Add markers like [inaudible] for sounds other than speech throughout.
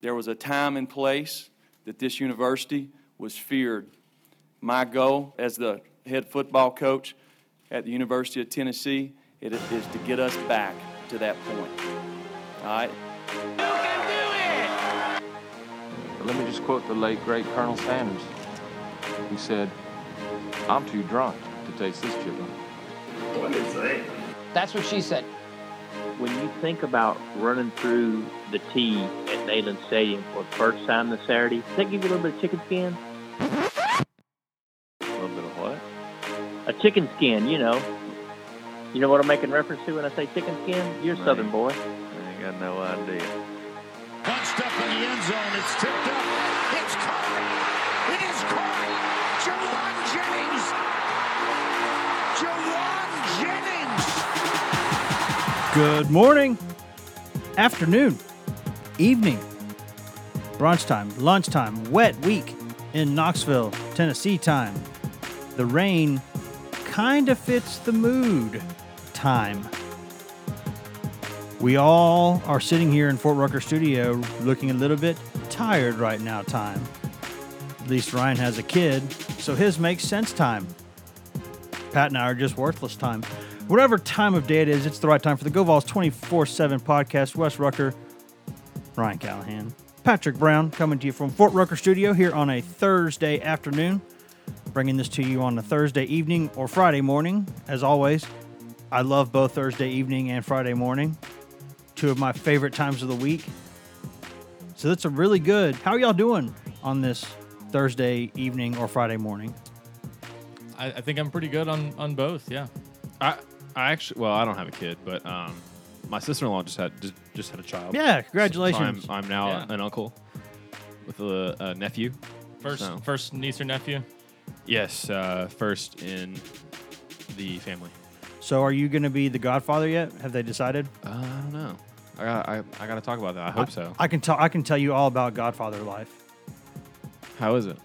There was a time and place that this university was feared. My goal as the head football coach at the University of Tennessee it is to get us back to that point. All right? But let me just quote the late, great Colonel Sanders. He said, I'm too drunk to taste this chicken. That's what she said. When you think about running through the T at Neyland Stadium for the first time this Saturday, does that give you a little bit of chicken skin? A little bit of what? A chicken skin, you know. You know what I'm making reference to when I say chicken skin? You're a Right. Southern boy. I ain't got no idea. Punched up in the end zone. It's tipped up. It's caught. It is caught. Jauan Jennings. Jauan Jennings. Good morning, afternoon, evening, brunch time, lunchtime, wet week in Knoxville, Tennessee time. The rain kind of fits the mood time. We all are sitting here in Fort Rucker studio looking a little bit tired right now time. At least Ryan has a kid, so his makes sense time. Pat and I are just worthless time. Whatever time of day it is, it's the right time for the Go Vols 24 7 podcast. Wes Rucker, Ryan Callahan, Patrick Brown coming to you from Fort Rucker Studio here on a Thursday afternoon. Bringing this to you on a Thursday evening or Friday morning. As always, I love both Thursday evening and Friday morning. Two of my favorite times of the week. So that's a really good. How are y'all doing on this Thursday evening or Friday morning? I, I think I'm pretty good on on both. Yeah. I I actually well I don't have a kid, but um, my sister in law just had just, just had a child. Yeah, So congratulations. I'm, I'm now Yeah. an uncle with a, a nephew. First So- first niece or nephew. Yes, uh, first in the family. So are you going to be the Godfather yet? Have they decided? Uh, I don't know. I got I, I got to talk about that. I hope so. I can tell. I can tell you all about Godfather life. How is it?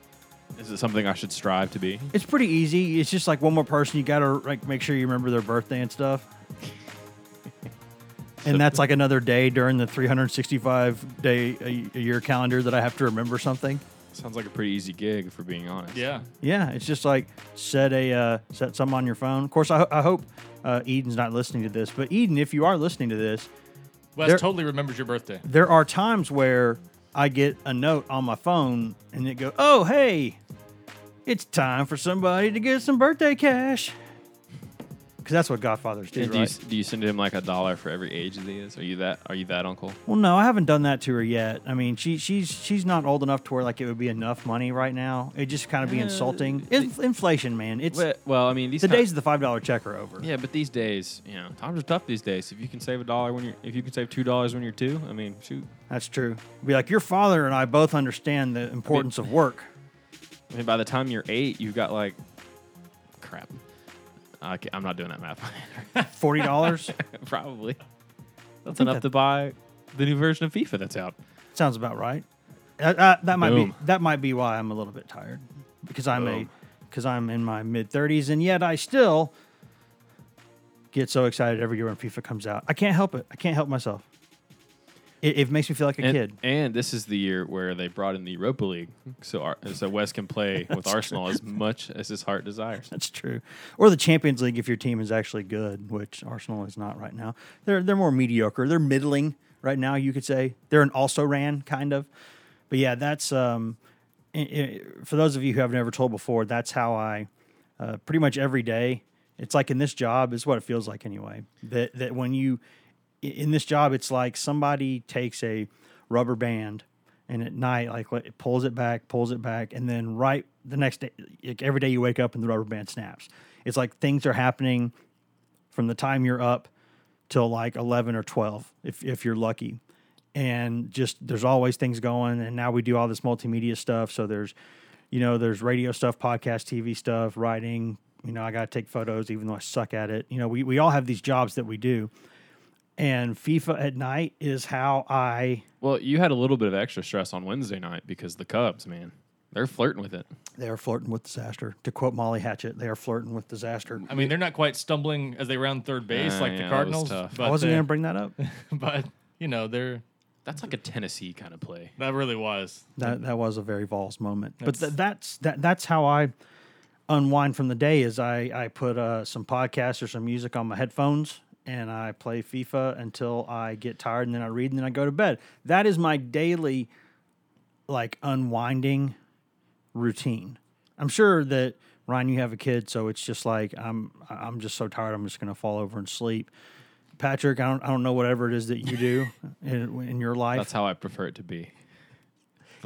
Is it something I should strive to be? It's pretty easy. It's just like one more person. You got to like make sure you remember their birthday and stuff. And that's like [laughs] another day during the 365 day a, a year calendar that I have to remember something. Sounds like a pretty easy gig, for being honest. Yeah. Yeah, it's just like set a uh, set some on your phone. Of course, I, ho- I hope uh, Eden's not listening to this, but Eden, if you are listening to this, Wes There- totally remembers your birthday. there are times where I get a note on my phone and it goes, "Oh, hey, it's time for somebody to get some birthday cash." Because that's what Godfathers do, And do, you, right? s- do you send him like a dollar for every age that he is? Are you that? Are you that uncle? Well, no, I haven't done that to her yet. I mean, she she's she's not old enough to where like it would be enough money right now. It'd just kind of be Uh, insulting. Inf- inflation, man. It's Well, well, I mean, these the days of the five dollar check are over. Yeah, but these days, you know, times are tough these days. If you can save a dollar when you're, if you can save two dollars when you're two, I mean, shoot. That's true. Be like your father and I both understand the importance of work. I mean, by the time you're eight, you've got like, crap. I I'm not doing that math. [laughs] Forty dollars [laughs] Probably. That's enough that- to buy the new version of FIFA that's out. sounds about right. Uh, uh, that might be that might be why I'm a little bit tired because I'm a because I'm in my mid thirties and yet I still get so excited every year when FIFA comes out. I can't help it. I can't help myself. It, it makes me feel like a And, kid. and this is the year where they brought in the Europa League, so Ar- so Wes can play [laughs] with Arsenal as much as his heart desires. That's true. Or the Champions League if your team is actually good, which Arsenal is not right now. They're they're more mediocre. They're middling right now. You could say they're an also ran kind of. But yeah, that's um, i- i- for those of you who have never told before. That's how I uh, pretty much every day. It's like in this job is what it feels like anyway. That that when you in this job, it's like somebody takes a rubber band and at night, like it pulls it back, pulls it back, and then right the next day, like every day you wake up and the rubber band snaps. It's like things are happening from the time you're up till like 11 or 12 if, if you're lucky. And just there's always things going and now we do all this multimedia stuff. So there's you know there's radio stuff podcast tv stuff writing. You know i got to take photos even though i suck at it. You know we, we all have these jobs that we do and fifa at night is how i Well, you had a little bit of extra stress on Wednesday night because the Cubs, man, they're flirting with it. they are flirting with disaster to quote molly hatchet they are flirting with disaster I mean, they're not quite stumbling as they round third base Uh, like yeah, the that was cardinals. tough. But i wasn't going to bring that up [laughs] But you know, they're That's like a Tennessee kind of play. That really was. That that was a very Vols moment. but That's- th- that's that that's how I unwind from the day. Is I I put uh, some podcasts or some music on my headphones and I play FIFA until I get tired, and then I read, and then I go to bed. That is my daily like unwinding routine. I'm sure that Ryan, you have a kid, so it's just like I'm I'm just so tired. I'm just gonna fall over and sleep. Patrick, I don't I don't know whatever it is that you do [laughs] in, in your life. That's how I prefer it to be.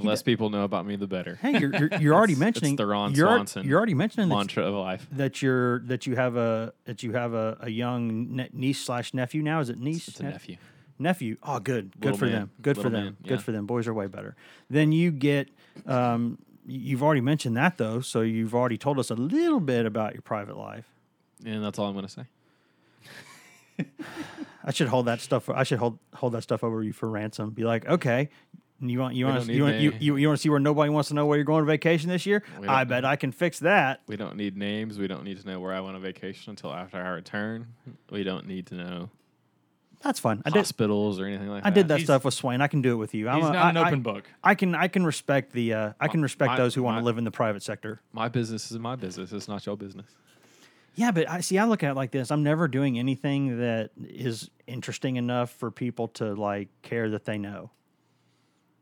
The less people know about me, the better. Hey, you're you're, you're already [laughs] mentioning it's the Ron you're, Swanson You're already mentioning that, Mantra of life. that you're that you have a that you have a, a young ne- niece slash nephew now. Is it niece? It's a nephew. Nephew. Oh, good. Good Little for man. them. Good for Little them. man, yeah. Good for them. Boys are way better. Then you get. Um, you've already mentioned that though, so you've already told us a little bit about your private life. And that's all I'm going to say. [laughs] I should hold that stuff. I should hold hold that stuff over you for ransom. Be like, okay, you want you We want you want you, you, you want to see where nobody wants to know where you're going on vacation this year? I bet I can fix that. We don't need names. We don't need to know where I went on vacation until after I return. We don't need to know That's fine. I did. hospitals or anything like I that. I did that He's- stuff with Swain. I can do it with you. I'm He's a- not an I- I- open book. I can I can respect the uh, I can respect my- those who want my- to live in the private sector. My business is my business. It's not your business. Yeah, but I see. I look at it like this. I'm never doing anything that is interesting enough for people to like care that they know.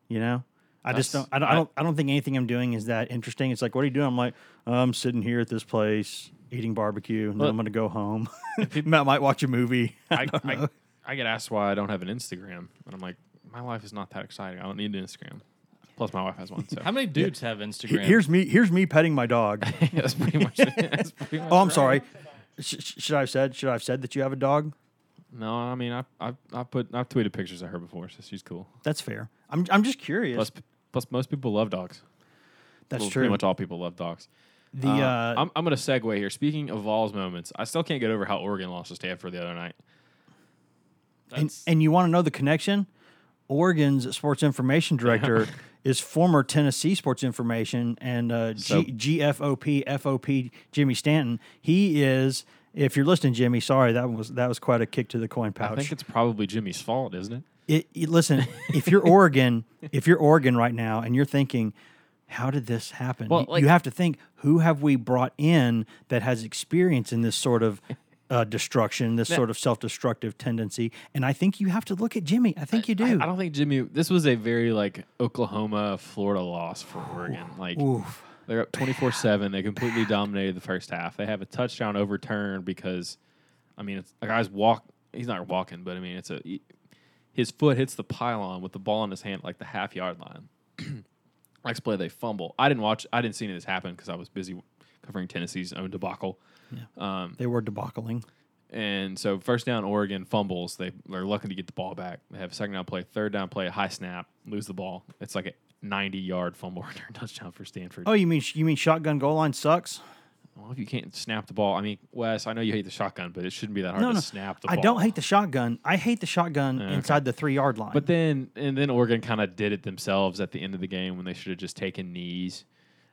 You know, I just don't. I don't. I don't. I don't think anything I'm doing is that interesting. It's like, what are you doing? I'm like, I'm sitting here at this place eating barbecue, and then I'm going to go home. [laughs] I might watch a movie. [laughs] I, I, I. I get asked why I don't have an Instagram, and I'm like, my life is not that exciting. I don't need an Instagram. Plus, my wife has one. So How many dudes have He- Instagram? Here's me. Here's me petting my dog. [laughs] that's pretty much. That's pretty oh, much Oh, I'm right. sorry. Sh- sh- should I have said? Should I have said that you have a dog? No, I mean, I I I put I've tweeted pictures of her before, so she's cool. That's fair. I'm. I'm just curious. Plus, plus most people love dogs. That's Well, true. Pretty much all people love dogs. The Uh, uh, I'm, I'm going to segue here. Speaking of Vols moments, I still can't get over how Oregon lost to Stanford the other night. and, and you want to know the connection? Oregon's sports information director [laughs] is former Tennessee sports information and uh, So- G, GFOP FOP Jimmy Stanton. He is. If you're listening, Jimmy, sorry that was that was quite a kick to the coin pouch. I think it's probably Jimmy's fault, isn't it? it, it- listen, if you're [laughs] Oregon, if you're Oregon right now, and you're thinking, how did this happen? Well, You- like- you have to think, who have we brought in that has experience in this sort of uh, destruction, this sort of self-destructive tendency? And I think you have to look at Jimmy. I think you do. I, I don't think Jimmy. This was a very like Oklahoma, Florida loss for Oregon. Like Oof. They're up twenty four seven. They completely dominated the first half. They have a touchdown overturned because, I mean, it's, a guy's walk. He's not walking, but I mean, it's a he- his foot hits the pylon with the ball in his hand like the half yard line. [clears throat] Next play, they fumble. I didn't watch. I didn't see any of this happen because I was busy covering Tennessee's own debacle. Um, They were debacling. And so first down, Oregon fumbles. They they're lucky to get the ball back. They have second down play, third down play, a high snap, lose the ball. It's like 90 yard fumble [laughs] return touchdown for Stanford. Oh, you mean you mean shotgun goal line sucks? Well, if you can't snap the ball, I mean, Wes, I know you hate the shotgun, but it shouldn't be that hard No, to no. snap the I ball. I don't hate the shotgun. I hate the shotgun Okay. inside the three yard line. But then and then Oregon kind of did it themselves at the end of the game when they should have just taken knees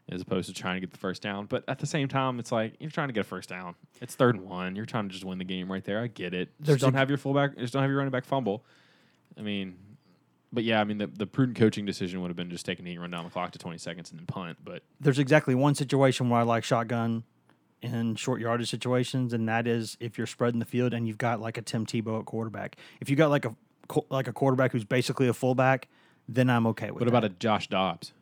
as opposed to trying to get the first down. But at the same time, it's like you're trying to get a first down. It's third and one. You're trying to just win the game right there. I get it. Just There's don't a- have your fullback. Just don't have your running back fumble. I mean, but yeah, I mean the, the prudent coaching decision would have been just taking a knee, run down the clock to 20 seconds, and then punt. But there's exactly one situation where I like shotgun in short yardage situations, and that is if you're spreading the field and you've got like a Tim Tebow at quarterback. If you got like a like a quarterback who's basically a fullback, then I'm okay with. It. What about a Josh Dobbs?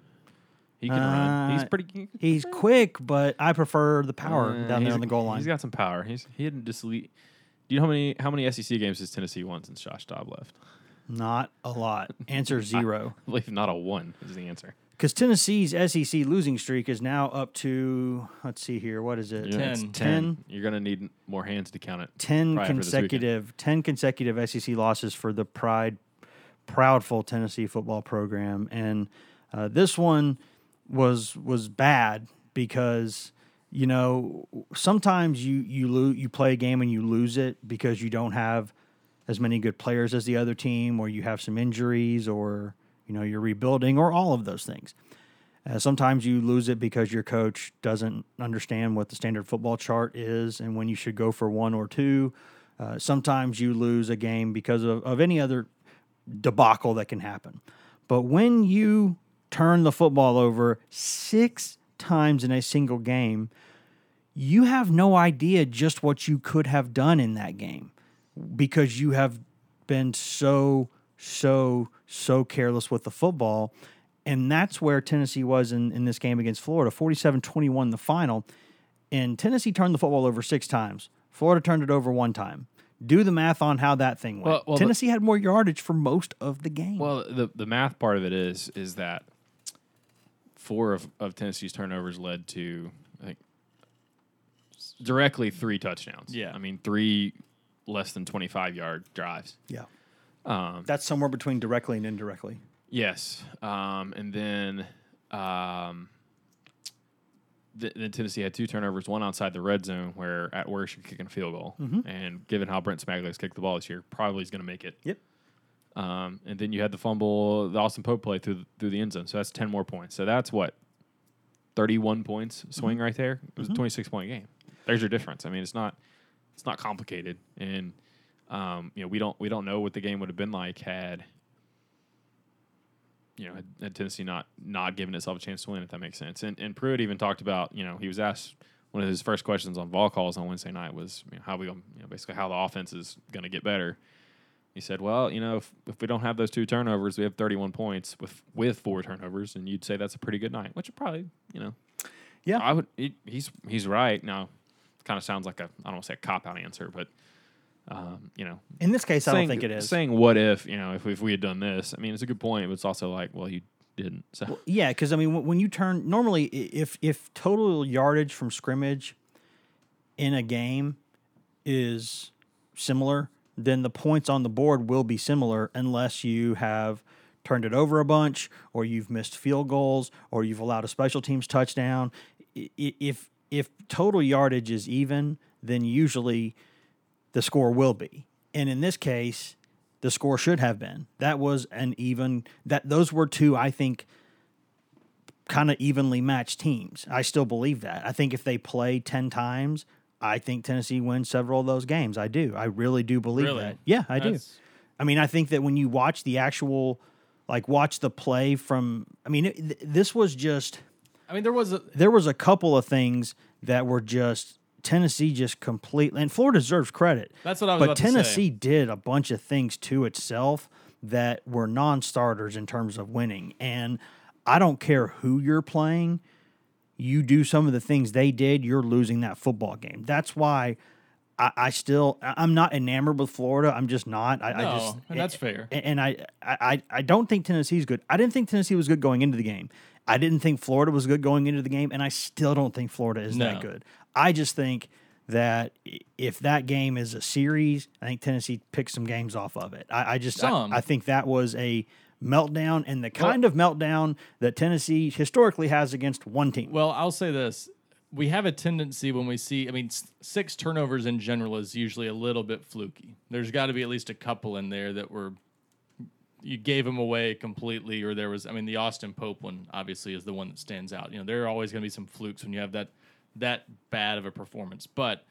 He can run. He's Uh, pretty. He's quick, but I prefer the power Uh, down there on the goal line. He's got some power. He's he didn't just lead. Do you know how many how many SEC games has Tennessee won since Josh Dobbs left? Not a lot. Answer [laughs] zero. I believe not a one is the answer. Because Tennessee's SEC losing streak is now up to let's see here, what is it? Yeah, it's Ten. 10. You're gonna need more hands to count it. 10 Probably after this weekend. consecutive 10 consecutive SEC losses for the pride proudful Tennessee football program and uh, this one was was bad because you know sometimes you you lose you play a game and you lose it because you don't have as many good players as the other team or you have some injuries or you know you're rebuilding or all of those things uh, sometimes you lose it because your coach doesn't understand what the standard football chart is and when you should go for one or two. Uh, sometimes you lose a game because of, of any other debacle that can happen. But when you turn the football over six times in a single game, you have no idea just what you could have done in that game because you have been so, so, so careless with the football. And that's where Tennessee was in, in this game against Florida 47 21 the final. And Tennessee turned the football over six times. Florida turned it over one time. Do the math on how that thing went. Well- well, the- Tennessee had more yardage for most of the game. Well, the the math part of it is is that four of, of Tennessee's turnovers led to I think directly three touchdowns. Yeah. I mean three less than twenty five yard drives. yeah. Um, That's somewhere between directly and indirectly. yes, um, and then um, th- then Tennessee had two turnovers, one outside the red zone where at worst you're kicking a field goal, and given how Brent Cimaglia's kicked the ball this year, probably is going to make it. Yep. Um, and then you had the fumble, the Austin Pope play through the, through the end zone. So that's ten more points. So that's what thirty one points swing right there. It was a twenty six point game. There's your difference. I mean, it's not it's not complicated, and um, you know we don't we don't know what the game would have been like had you know had, had Tennessee not not given itself a chance to win. If that makes sense. And and Pruitt even talked about you know he was asked. One of his first questions on ball calls on Wednesday night was you know, how we gonna, you know basically how the offense is going to get better. He said, "Well, you know, if, if we don't have those two turnovers, we have 31 points with with four turnovers, and you'd say that's a pretty good night." Which would probably, you know, Yeah. I would. He, he's he's right. Now, kind of sounds like a I don't want to say a cop out answer, but um, you know, In this case, I don't think it is. saying what if you know if we, if we had done this. I mean, it's a good point, but it's also like, well, you didn't. So Yeah, because I mean, when- you turn normally, if if total yardage from scrimmage in a game is similar, then the points on the board will be similar unless you have turned it over a bunch, or you've missed field goals, or you've allowed a special teams touchdown. If if total yardage is even, then usually the score will be. And in this case, the score should have been. That was an even that those were two I think kind of evenly matched teams. I still believe that. I think if they play 10 times, I think Tennessee wins several of those games. I do. I really do believe Really? that. Yeah, I do. I mean, I think that when you watch the actual like watch the play from I mean, it, th- this was just I mean, there was a there was a couple of things that were just Tennessee just completely and Florida deserves credit. That's what I was But about to say. Tennessee did a bunch of things to itself that were non-starters in terms of winning. And I don't care who you're playing, you do some of the things they did, you're losing that football game. That's why I, I still I'm not enamored with Florida. I'm just not. I, I just and that's fair. And I, I I don't think Tennessee's good. I didn't think Tennessee was good going into the game. I didn't think Florida was good going into the game, and I still don't think Florida is that good. I just think that if that game is a series, I think Tennessee picks some games off of it. I, I just I. I think that was a meltdown and the kind of meltdown that Tennessee historically has against one team. Well, I'll say this. We have a tendency when we see, I mean, six turnovers in general is usually a little bit fluky. There's got to be at least a couple in there that were, you gave them away completely, or there was, I mean, the Austin Pope one obviously is the one that stands out. You know, there are always going to be some flukes when you have that, that bad of a performance. But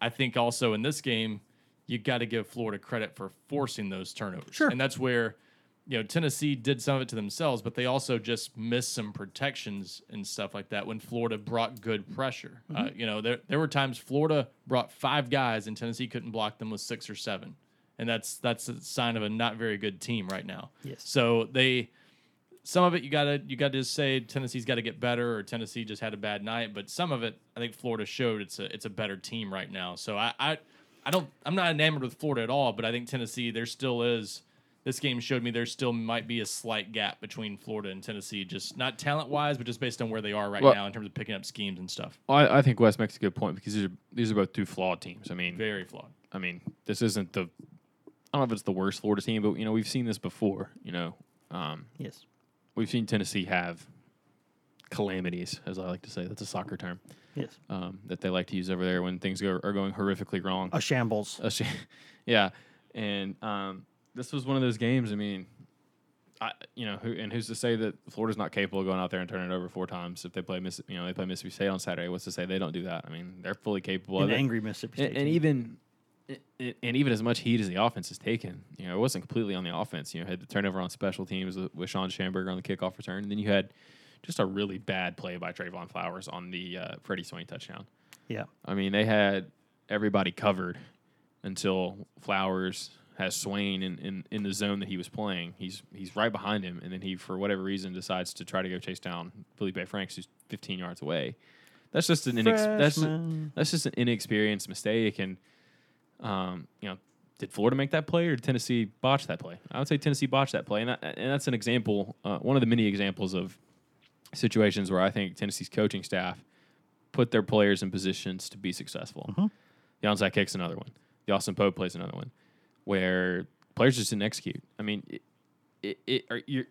I think also in this game, you got to give Florida credit for forcing those turnovers. Sure. And that's where, you know, Tennessee did some of it to themselves, but they also just missed some protections and stuff like that when Florida brought good pressure. Uh, you know, there there were times Florida brought five guys and Tennessee couldn't block them with six or seven, and that's that's a sign of a not very good team right now. Yes. So they. Some of it you gotta you gotta just say Tennessee's got to get better or Tennessee just had a bad night, but some of it I think Florida showed it's a it's a better team right now. So I I, I don't I'm not enamored with Florida at all, but I think Tennessee there still is this game showed me there still might be a slight gap between Florida and Tennessee, just not talent wise, but just based on where they are right Well- now in terms of picking up schemes and stuff. I, I think Wes makes a good point because these are these are both two flawed teams. I mean, Very flawed. I mean, this isn't the. I don't know if it's the worst Florida team, but you know we've seen this before. You know, um, yes. we've seen Tennessee have calamities, as I like to say. That's a soccer term Yes. um, that they like to use over there when things go, are going horrifically wrong. A shambles. A sh- [laughs] yeah, and um, this was one of those games. I mean, I you know, who, and who's to say that Florida's not capable of going out there and turning it over four times if they play Miss, you know, they play Mississippi State on Saturday. What's to say they don't do that? I mean, they're fully capable An of it. angry Mississippi State. And, and even it- and even as much heat as the offense has taken, you know, it wasn't completely on the offense. You know, had the turnover on special teams with, Shawn Shamburger on the kickoff return, and then you had just a really bad play by Trevon Flowers on the uh, Freddie Swain touchdown. Yeah. I mean, they had everybody covered until Flowers has Swain in, in, in the zone that he was playing. He's he's right behind him, and then he, for whatever reason, decides to try to go chase down Feleipe Franks, who's 15 yards away. That's just an inex- that's that's just an inexperienced mistake, and um, you know, did Florida make that play or did Tennessee botch that play? I would say Tennessee botched that play, and that, and that's an example, uh, one of the many examples of situations where I think Tennessee's coaching staff put their players in positions to be successful. The onside kick's another one. The Austin Pope plays another one, where players just didn't execute. I mean, it, it, it or you're.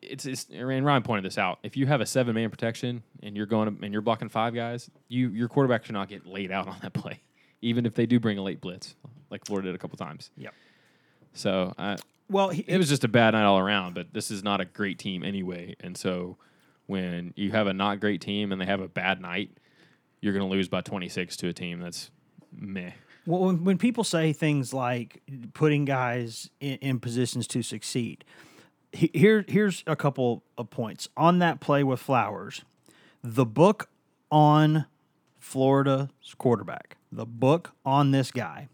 It's, it's and Ryan pointed this out. If you have a seven man protection and you're going and you're blocking five guys, you your quarterback should not get laid out on that [laughs] play, even if they do bring a late blitz, like Florida did a couple times. Yep. So uh, Well, he, it was just a bad night all around. But this is not a great team anyway, and so when you have a not great team and they have a bad night, you're going to lose by 26 to a team that's meh. Well, when, when people say things like putting guys in, in positions to succeed, he- here here's a couple of points on that play with Flowers. The book on Florida's quarterback, the book on this guy,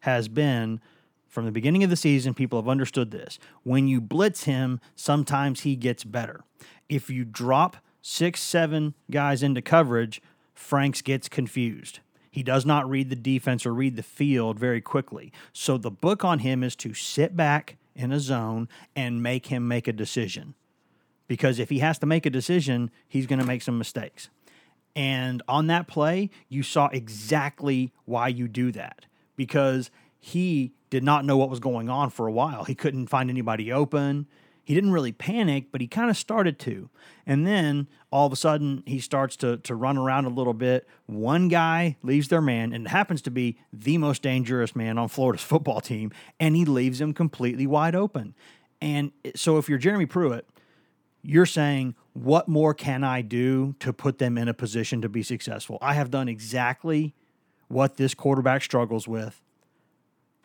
has been from the beginning of the season. People have understood this. When you blitz him, sometimes he gets better. If you drop six, seven guys into coverage, Franks gets confused. He does not read the defense or read the field very quickly. So the book on him is to sit back in a zone and make him make a decision. Because if he has to make a decision, he's going to make some mistakes. And on that play, you saw exactly why you do that because he did not know what was going on for a while. He couldn't find anybody open. He didn't really panic, but he kind of started to. And then all of a sudden, he starts to, to run around a little bit. One guy leaves their man, and it happens to be the most dangerous man on Florida's [laughs] football team, and he leaves him completely wide open. And so if you're Jeremy Pruitt, you're saying, what more can I do to put them in a position to be successful? I have done exactly what this quarterback struggles with.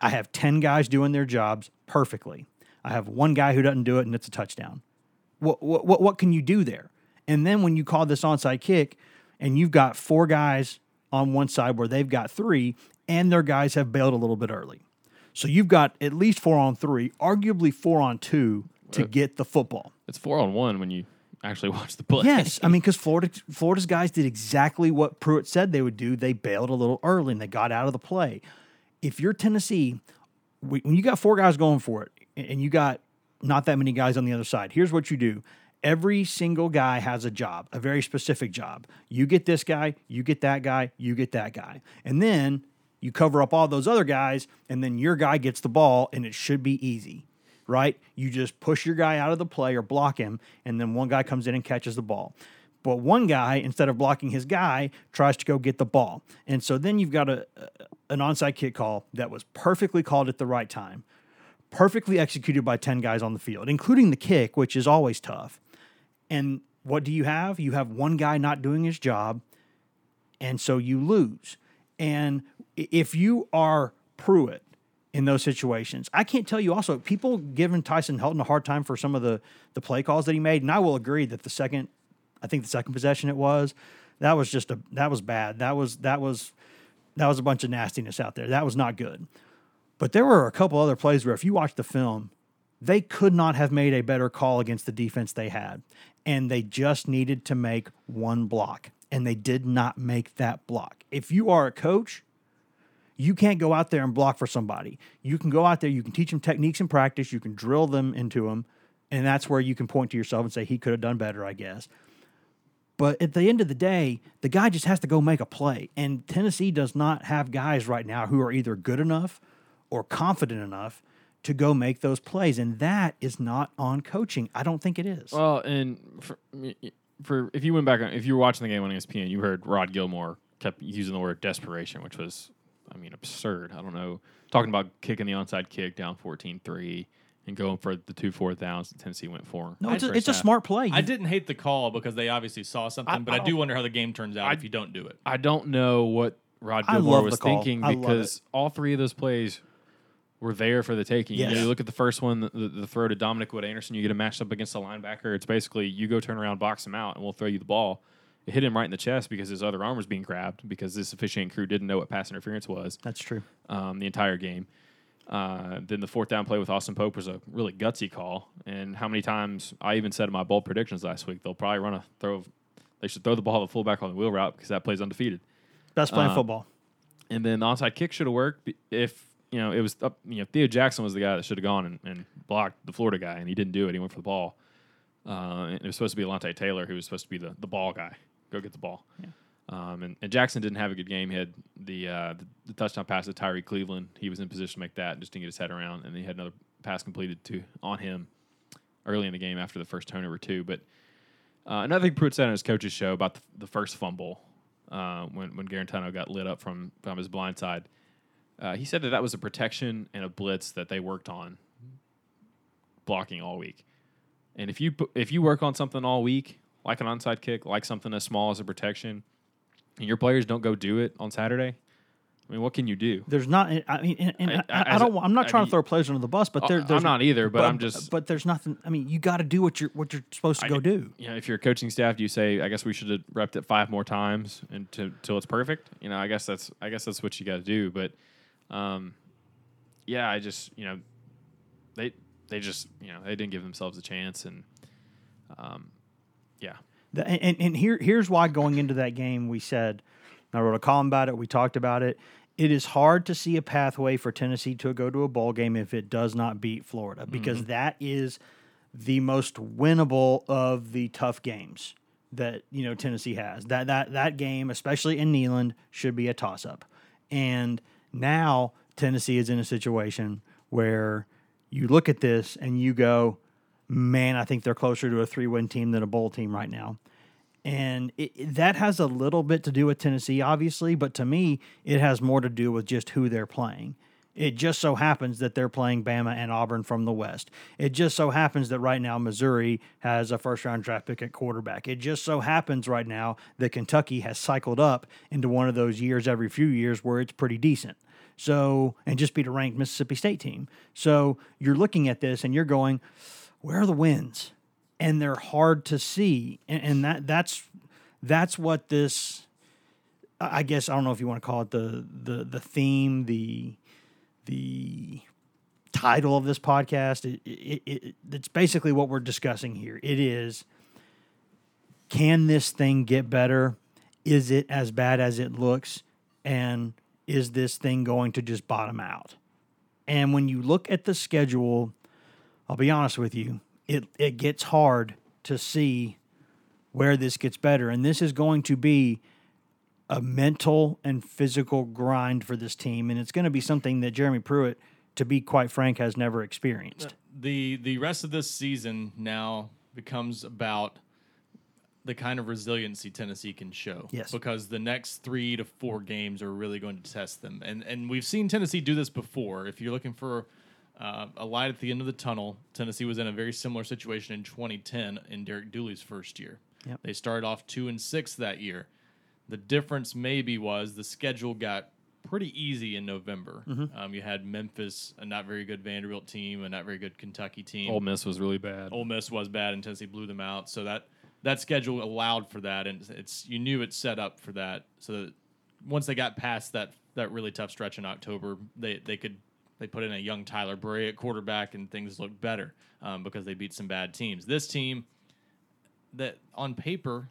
I have 10 guys doing their jobs perfectly. I have one guy who doesn't do it, and it's a touchdown. What, what, what, what can you do there? And then when you call this onside kick, and you've got four guys on one side where they've got three, and their guys have bailed a little bit early. So you've got at least four on three, arguably four on two to get the football. It's four on one when you actually [laughs] watch the play. Yes, I mean because Florida Florida's guys did exactly what Pruitt said they would do. They bailed a little early and they got out of the play. If you're Tennessee, when you got four guys going for it and you got not that many guys on the other side, here's what you do. Every single guy has a job, a very specific job. You get this guy, you get that guy, you get that guy. And then you cover up all those other guys, and then your guy gets the ball, and it should be easy right? You just push your guy out of the play or block him, and then one guy comes in and catches the ball. But one guy, instead of blocking his guy, tries to go get the ball. And so then you've got a, an onside kick call that was perfectly called at the right time, perfectly executed by 10 guys on the field, including the kick, which is always tough. And what do you have? You have one guy not doing his job, and so you lose. And if you are Pruitt in those situations, I can't tell you also, people giving Tyson Helton a hard time for some of the, the play calls that he made. And I will agree that the second, I think the second possession it was, that was just a, that was bad. That was, that was, that was a bunch of nastiness out there. That was not good. But there were a couple other plays where if you watch the film, they could not have made a better call against the defense they had. And they just needed to make one block. And they did not make that block. If you are a coach, you can't go out there and block for somebody. You can go out there, you can teach them techniques and practice, you can drill them into them, and that's where you can point to yourself and say, he could have done better, I guess. But at the end of the day, the guy just has to go make a play. And Tennessee does not have guys right now who are either good enough or confident enough to go make those plays. And that is not on coaching. I don't think it is. Well, and for, for if you went back if you were watching the game on ESPN, you heard Rod Gilmore kept using the word desperation, which was, I mean, absurd. I don't know, talking about kicking the onside kick down 14-3 and going for the two fourth downs that Tennessee went for. no, it's a, it's a smart play. I didn't hate the call because they obviously saw something, I- but I I, do wonder how the game turns out I- if you don't do it. I don't know what Rod Gilmore was thinking because all three of those plays were there for the taking. You, know, you look at the first one, the, the throw to Dominick Wood-Anderson, you get a matched up against a linebacker. It's basically you go turn around, box him out, and we'll throw you the ball. It hit him right in the chest because his other arm was being grabbed because this officiating crew didn't know what pass interference was That's true. um, the entire game. Uh, then the fourth down play with Austin Pope was a really gutsy call. And how many times I even said in my bold predictions last week they'll probably run a throw. They should throw the ball to the fullback on the wheel route because that play's undefeated. Best play in Uh, football. And then the onside kick should have worked if you know it was up. You know Theo Jackson was the guy that should have gone and, and blocked the Florida guy, and he didn't do it. He went for the ball. Uh, it was supposed to be Alontae Taylor who was supposed to be the, the ball guy. Go get the ball. Um, and, and Jackson didn't have a good game. He had the, uh, the the touchdown pass to Tyree Cleveland. He was in position to make that, and just didn't get his head around. And he had another pass completed to on him early in the game after the first turnover too. But uh, another thing Pruitt said on his coach's show about the, the first fumble uh, when when Guarantano got lit up from from his blind side. Uh, he said that that was a protection and a blitz that they worked on blocking all week. And if you if you work on something all week, like an onside kick, like something as small as a protection, and your players don't go do it on Saturday, I mean, what can you do? There's not. I mean, and, and I- I, I- I, as a- don't. I'm not trying mean- to throw players under the bus, but there, Uh, there's I'm not either, but I'm just- But there's nothing. I mean, you got to do what you're what you're supposed to go I- do. You know, if you're a coaching staff, do you say, I guess we should have repped it five more times until it's perfect? You know, I guess that's I guess that's what you got to do. But, um, yeah, I just you know, they they just you know they didn't give themselves a chance, and um, yeah, The- and, and, here here's why going into that game we said I wrote a column about it. We talked about it. It is hard to see a pathway for Tennessee to go to a bowl game if it does not beat Florida because mm-hmm. that is the most winnable of the tough games that you know Tennessee has. That that that game, especially in Neyland, should be a toss up. And now Tennessee is in a situation where you look at this and you go, man, I think they're closer to a three win team than a bowl team right now. And it, that has a little bit to do with Tennessee, obviously, but to me, it has more to do with just who they're playing. It just so happens that they're playing Bama and Auburn from the West. It just so happens that right now Missouri has a first round draft pick at quarterback. It just so happens right now that Kentucky has cycled up into one of those years every few years where it's pretty decent. So, and just beat a ranked Mississippi State team. So you're looking at this and you're going, where are the wins? And they're hard to see. And, and that that's that's what this I guess I don't know if you want to call it the the the theme, the the title of this podcast. It, it, it, it's basically what we're discussing here. It is can this thing get better? Is it as bad as it looks? And is this thing going to just bottom out? And when you look at the schedule, I'll be honest with you, it, it gets hard to see where this gets better. And this is going to be a mental and physical grind for this team. And it's going to be something that Jeremy Pruitt, to be quite frank, has never experienced. the the rest of this season now becomes about the kind of resiliency Tennessee can show. Yes. Because the next three to four games are really going to test them. And and we've seen Tennessee do this before. If you're looking for uh, a light at the end of the tunnel, Tennessee was in a very similar situation in 2010 in Derek Dooley's first year. Yep. They started off two and six that year. The difference maybe was the schedule got pretty easy in November. Um, you had Memphis, a not very good Vanderbilt team, a not very good Kentucky team. Ole Miss was really bad. Ole Miss was bad, and Tennessee blew them out. So that that schedule allowed for that, and it's, it's you knew it's set up for that. So that once they got past that that really tough stretch in October, they they could they put in a young Tyler Bray at quarterback, and things looked better um, because they beat some bad teams. This team, that on paper,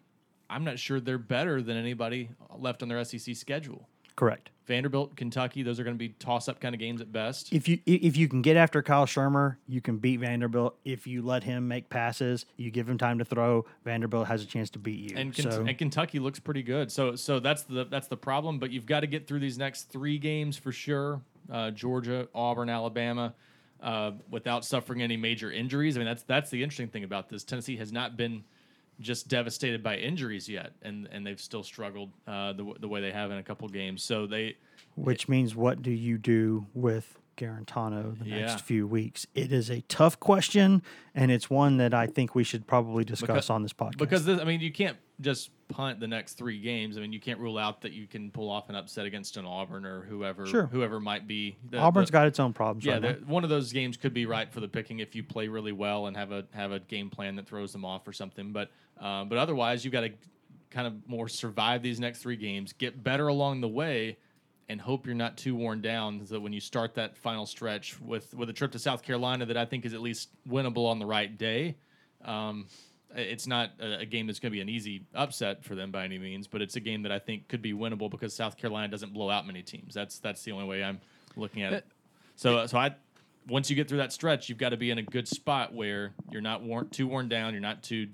I'm not sure they're better than anybody left on their SEC schedule. Correct. Vanderbilt, Kentucky, those are going to be toss-up kind of games at best. If you if you can get after Kyle Shurmur, you can beat Vanderbilt. If you let him make passes, you give him time to throw. Vanderbilt has a chance to beat you. and, so and Kentucky looks pretty good. So so that's the that's the problem. But you've got to get through these next three games for sure. Uh, Georgia, Auburn, Alabama, uh, without suffering any major injuries. I mean that's that's the interesting thing about this. Tennessee has not been just devastated by injuries yet, and and they've still struggled uh, the the way they have in a couple games. So they which means what do you do with Guarantano the Yeah. next few weeks? It is a tough question, and it's one that I think we should probably discuss Because- on this podcast. Because this, I mean, you can't just punt the next three games. I mean, you can't rule out that you can pull off an upset against an Auburn or whoever, Sure. whoever might be. The- Auburn's the- got its own problems. Yeah, right the, one of those games could be right for the picking if you play really well and have a have a game plan that throws them off or something. But uh, but otherwise, you've got to kind of more survive these next three games, get better along the way, and hope you're not too worn down. So that when you start that final stretch with with a trip to South Carolina that I think is at least winnable on the right day. Um, it's not a, a game that's going to be an easy upset for them by any means, but it's a game that I think could be winnable because South Carolina doesn't blow out many teams. That's that's the only way I'm looking at it. So so I once you get through that stretch, you've got to be in a good spot where you're not worn, too worn down, you're not too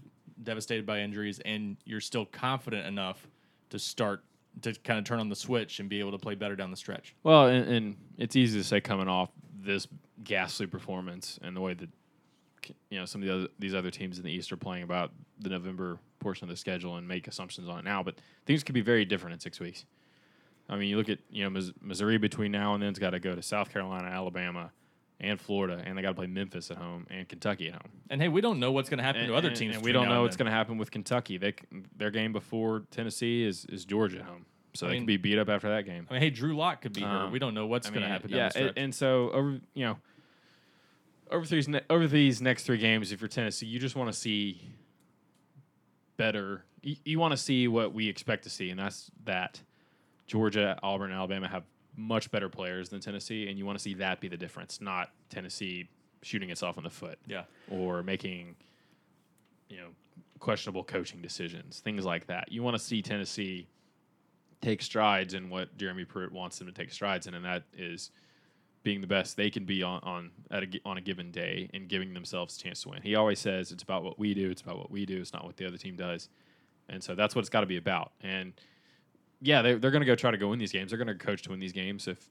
devastated by injuries, and you're still confident enough to start to kind of turn on the switch and be able to play better down the stretch. Well, and, and it's easy to say coming off this ghastly performance and the way that you know some of the other, these other teams in the East are playing about the November portion of the schedule and make assumptions on it now, but things could be very different in six weeks. I mean, you look at you know Missouri between now and then's got to go to South Carolina, Alabama, and Florida, and they got to play Memphis at home and Kentucky at home. And hey, we don't know what's going to happen And, to other and- teams. and we don't know what's going to happen with Kentucky. They their game before Tennessee is is Georgia at home, so I they mean- could be beat up after that game. I mean, hey, Drew Lock could be hurt. Um, We don't know what's I going to happen Yeah, and, and so over you know over these ne- over these next three games, if you're Tennessee, you just want to see better. You, you want to see what we expect to see, and that's that Georgia, Auburn, and Alabama have much better players than Tennessee, and you want to see that be the difference, not Tennessee shooting itself in the foot yeah. or making you know questionable coaching decisions, things like that. You want to see Tennessee take strides in what Jeremy Pruitt wants them to take strides in, and that is being the best they can be on on at a, on a given day and giving themselves a chance to win. He always says it's about what we do, it's about what we do, it's not what the other team does, and so that's what it's got to be about. And yeah, they, they're going to go try to go win these games. They're going to coach to win these games. If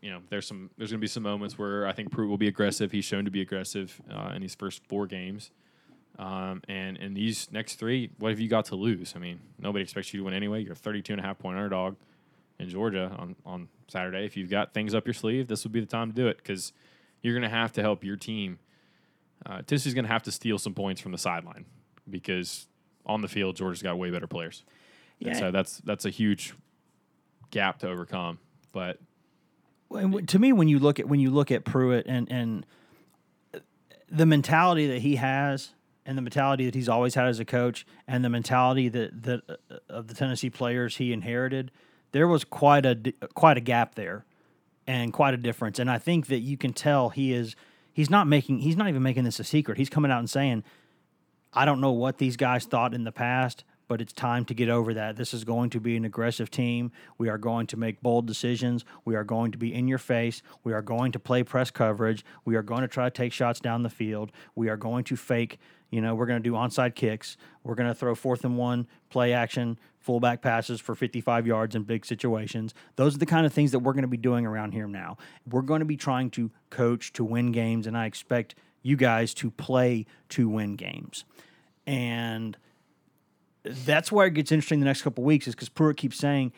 you know, there's some there's going to be some moments where I think Pruitt will be aggressive. He's shown to be aggressive uh, in these first four games. Um, and in these next three, what have you got to lose? I mean, nobody expects you to win anyway. You're a 32 and a half point underdog in Georgia on, on Saturday. If you've got things up your sleeve, this would be the time to do it because you're going to have to help your team. Uh, Tennessee's going to have to steal some points from the sideline because on the field, Georgia's got way better players. And Yeah. so that's that's a huge gap to overcome. But and to me, when you look at when you look at Pruitt and and the mentality that he has, and the mentality that he's always had as a coach, and the mentality that that uh, of the Tennessee players he inherited, there was quite a quite a gap there, and quite a difference. And I think that you can tell he is he's not making he's not even making this a secret. He's coming out and saying, I don't know what these guys thought in the past, but it's time to get over that. This is going to be an aggressive team. We are going to make bold decisions. We are going to be in your face. We are going to play press coverage. We are going to try to take shots down the field. We are going to fake, you know, we're going to do onside kicks. We're going to throw fourth and one, play action, fullback passes for 55 yards in big situations. Those are the kind of things that we're going to be doing around here now. We're going to be trying to coach to win games, and I expect you guys to play to win games. And that's where it gets interesting the next couple weeks is because Pruitt keeps saying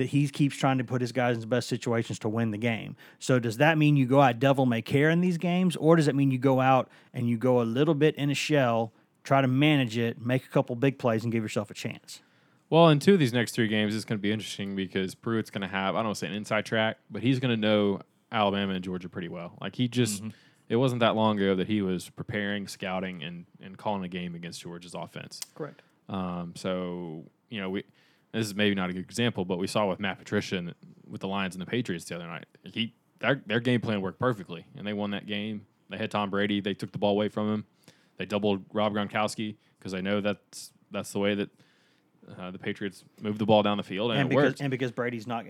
that he keeps trying to put his guys in the best situations to win the game. So does that mean you go out devil may care in these games, or does it mean you go out and you go a little bit in a shell, try to manage it, make a couple big plays, and give yourself a chance? Well, in two of these next three games, it's going to be interesting because Pruitt's going to have, I don't want to say an inside track, but he's going to know Alabama and Georgia pretty well. Like he just, it wasn't that long ago that he was preparing, scouting, and, and calling a game against Georgia's offense. Correct. Um, so, you know, we, this is maybe not a good example, but we saw with Matt Patricia and with the Lions and the Patriots the other night. He, their, their game plan worked perfectly, and they won that game. They had Tom Brady. They took the ball away from him. They doubled Rob Gronkowski because they know that's that's the way that uh, the Patriots move the ball down the field, and, And because worked. and because Brady's not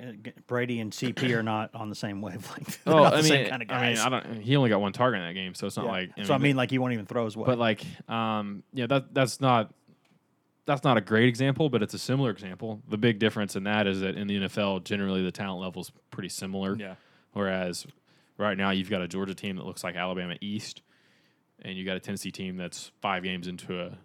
Brady and CP [coughs] are not on the same wavelength. [laughs] They're oh, not I the mean, same kind of I mean. I don't. He only got one target in that game, so it's not Yeah. like. so I mean, like he won't even throw his way. but like, um, yeah, that that's not that's not a great example, but it's a similar example. The big difference in that is that in the NFL, generally the talent level is pretty similar. Yeah. Whereas right now you've got a Georgia team that looks like Alabama East, and you got a Tennessee team that's five games into a,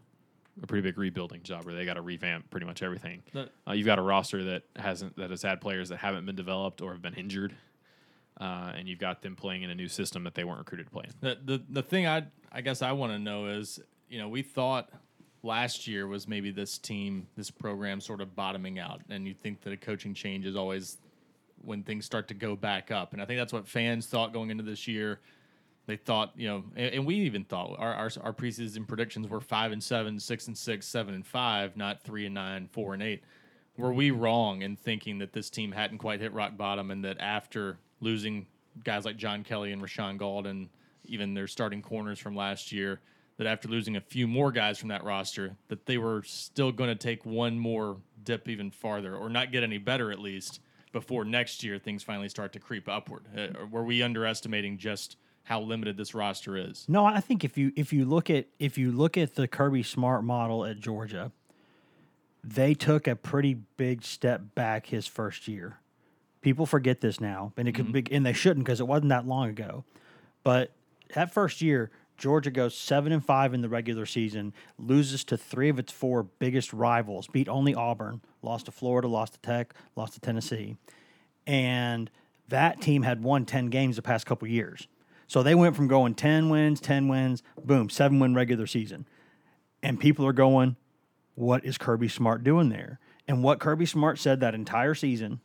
a pretty big rebuilding job where they got to revamp pretty much everything. Uh, you've got a roster that hasn't that has had players that haven't been developed or have been injured. uh, and you've got them playing in a new system that they weren't recruited to play in. The the the thing I I guess I want to know is you know we thought last year was maybe this team this program sort of bottoming out, and you think that a coaching change is always when things start to go back up, and I think that's what fans thought going into this year. They thought, you know, and, and we even thought our, our our preseason predictions were five and seven, six and six, seven and five, not three and nine, four and eight. Were we wrong in thinking that this team hadn't quite hit rock bottom, and that after losing guys like John Kelly and Rashaan and even their starting corners from last year, that after losing a few more guys from that roster, that they were still going to take one more dip even farther, or not get any better at least before next year things finally start to creep upward. Uh, were we underestimating just how limited this roster is? No, I think if you if you look at if you look at the Kirby Smart model at Georgia, they took a pretty big step back his first year. People forget this now, and it could be, and they shouldn't because it wasn't that long ago. But that first year, Georgia goes seven and five in the regular season, loses to three of its four biggest rivals, beat only Auburn, lost to Florida, lost to Tech, lost to Tennessee, and that team had won ten games the past couple years. So they went from going ten wins, ten wins, boom, seven win regular season, and people are going, "What is Kirby Smart doing there?" And what Kirby Smart said that entire season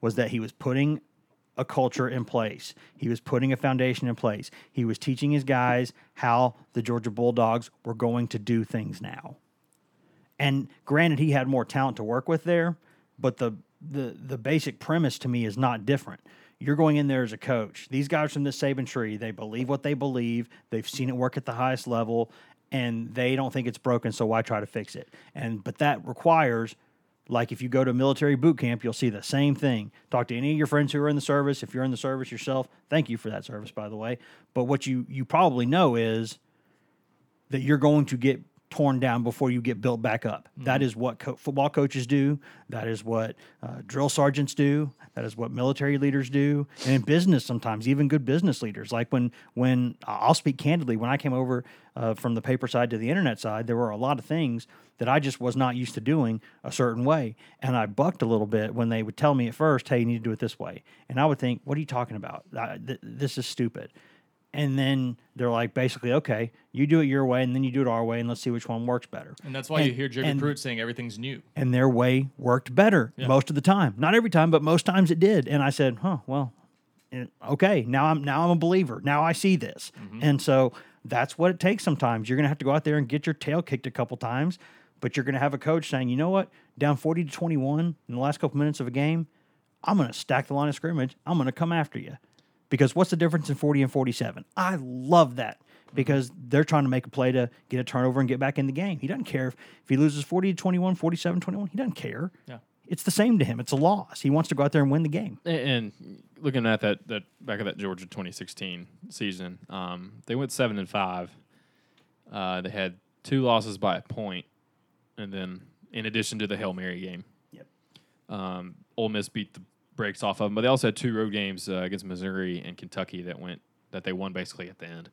was that he was putting a culture in place. He was putting a foundation in place. He was teaching his guys how the Georgia Bulldogs were going to do things now. And granted, he had more talent to work with there, but the the the basic premise to me is not different. You're going in there as a coach. These guys from the Saban tree, they believe what they believe. They've seen it work at the highest level, and they don't think it's broken. So why try to fix it? And but that requires like if you go to military boot camp, you'll see the same thing. Talk to any of your friends who are in the service. If you're in the service yourself, thank you for that service, by the way. But what you you probably know is that you're going to get torn down before you get built back up. That is what co- football coaches do. That is what uh, drill sergeants do. That is what military leaders do. And in business, sometimes even good business leaders. Like when when I'll speak candidly, when I came over uh, from the paper side to the internet side, there were a lot of things that I just was not used to doing a certain way, and I bucked a little bit when they would tell me at first, "Hey, you need to do it this way," and I would think, "What are you talking about? I- th- this is stupid." And then they're like basically okay you do it your way and then you do it our way and let's see which one works better. And that's why you hear Jerry and- Pruitt saying everything's new. and their way worked better most of the time. Not every time but most times it did. And i said huh well eh, okay now i'm now i'm a believer. Now i see this. And so that's what it takes sometimes. You're going to have to go out there and get your tail kicked a couple times but you're going to have a coach saying you know what? Down 40 to 21 in the last couple minutes of a game i'm going to stack the line of scrimmage. I'm going to come after you because what's the difference in 40 and 47 i love that because they're trying to make a play to get a turnover and get back in the game. He doesn't care if, if he loses 40 to 21 47 21 he doesn't care. Yeah. it's the same to him. It's a loss. He wants to go out there and win the game. A- And looking at that, that back at that Georgia 2016 season, um, they went seven and five. Uh, they had two losses by a point, and then in addition to the Hail Mary game, Yep. um, Ole Miss beat the brakes off of them. But they also had two road games uh, against Missouri and Kentucky that went that they won basically at the end.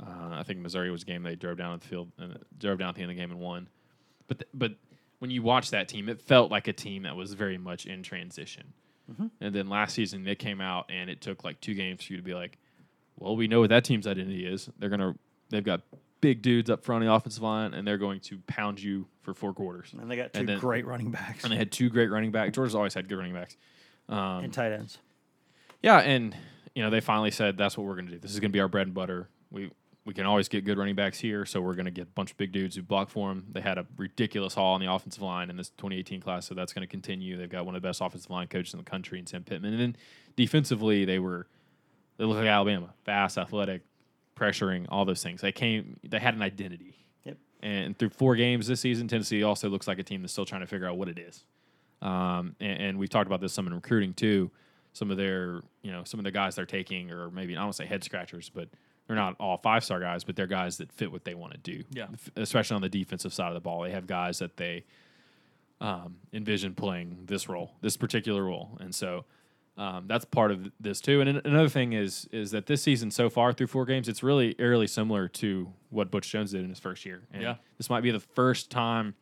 Uh, I think Missouri was a game they drove down the field and drove down at the end of the game and won. But th- but when you watch that team, it felt like a team that was very much in transition. And then last season they came out and it took like two games for you to be like, well, we know what that team's identity is. They're gonna they've got big dudes up front on the offensive line and they're going to pound you for four quarters. and they got two then- great running backs And they had two great running backs. Georgia's always had good running backs. Um, and tight ends yeah, and you know they finally said that's what we're going to do. This is going to be our bread and butter. We we can always get good running backs here, so we're going to get a bunch of big dudes who block for them. They had a ridiculous haul on the offensive line in this 2018 class, so that's going to continue. They've got one of the best offensive line coaches in the country in Sam Pittman, and then defensively they were they look like Alabama, fast, athletic, pressuring, all those things. They came, they had an identity. Yep. And through four games this season, Tennessee also looks like a team that's still trying to figure out what it is. Um, and, and we've talked about this some in recruiting too. Some of their, you know, some of the guys they're taking, or maybe I don't say head scratchers, but they're not all five star guys, but they're guys that fit what they want to do. Yeah. Especially on the defensive side of the ball, they have guys that they um, envision playing this role, this particular role, and so um, that's part of this too. And another thing is is that this season so far through four games, it's really eerily similar to what Butch Jones did in his first year. And Yeah. this might be the first time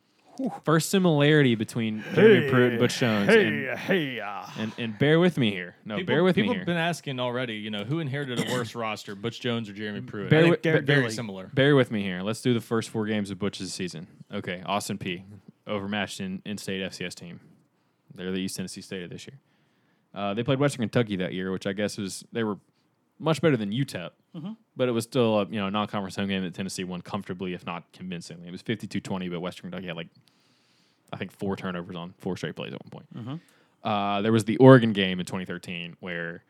First similarity between Jeremy Pruitt and Butch Jones. and, hey, uh, and and bear with me here. No, People, bear with me here. People have been asking already. You know, who inherited a worse roster, Butch Jones or Jeremy Pruitt? Bear I think with- they're very Billy. similar. Bear with me here. Let's do the first four games of Butch's season. Okay, Austin Peay overmatched in in-state FCS team. They're the East Tennessee State of this year. Uh, they played Western Kentucky that year, which I guess was they were much better than UTEP, but it was still a you know non-conference home game that Tennessee won comfortably, if not convincingly. It was 52-20, but Western Kentucky had like I think four turnovers on four straight plays at one point. Uh, there was the Oregon game in 2013 where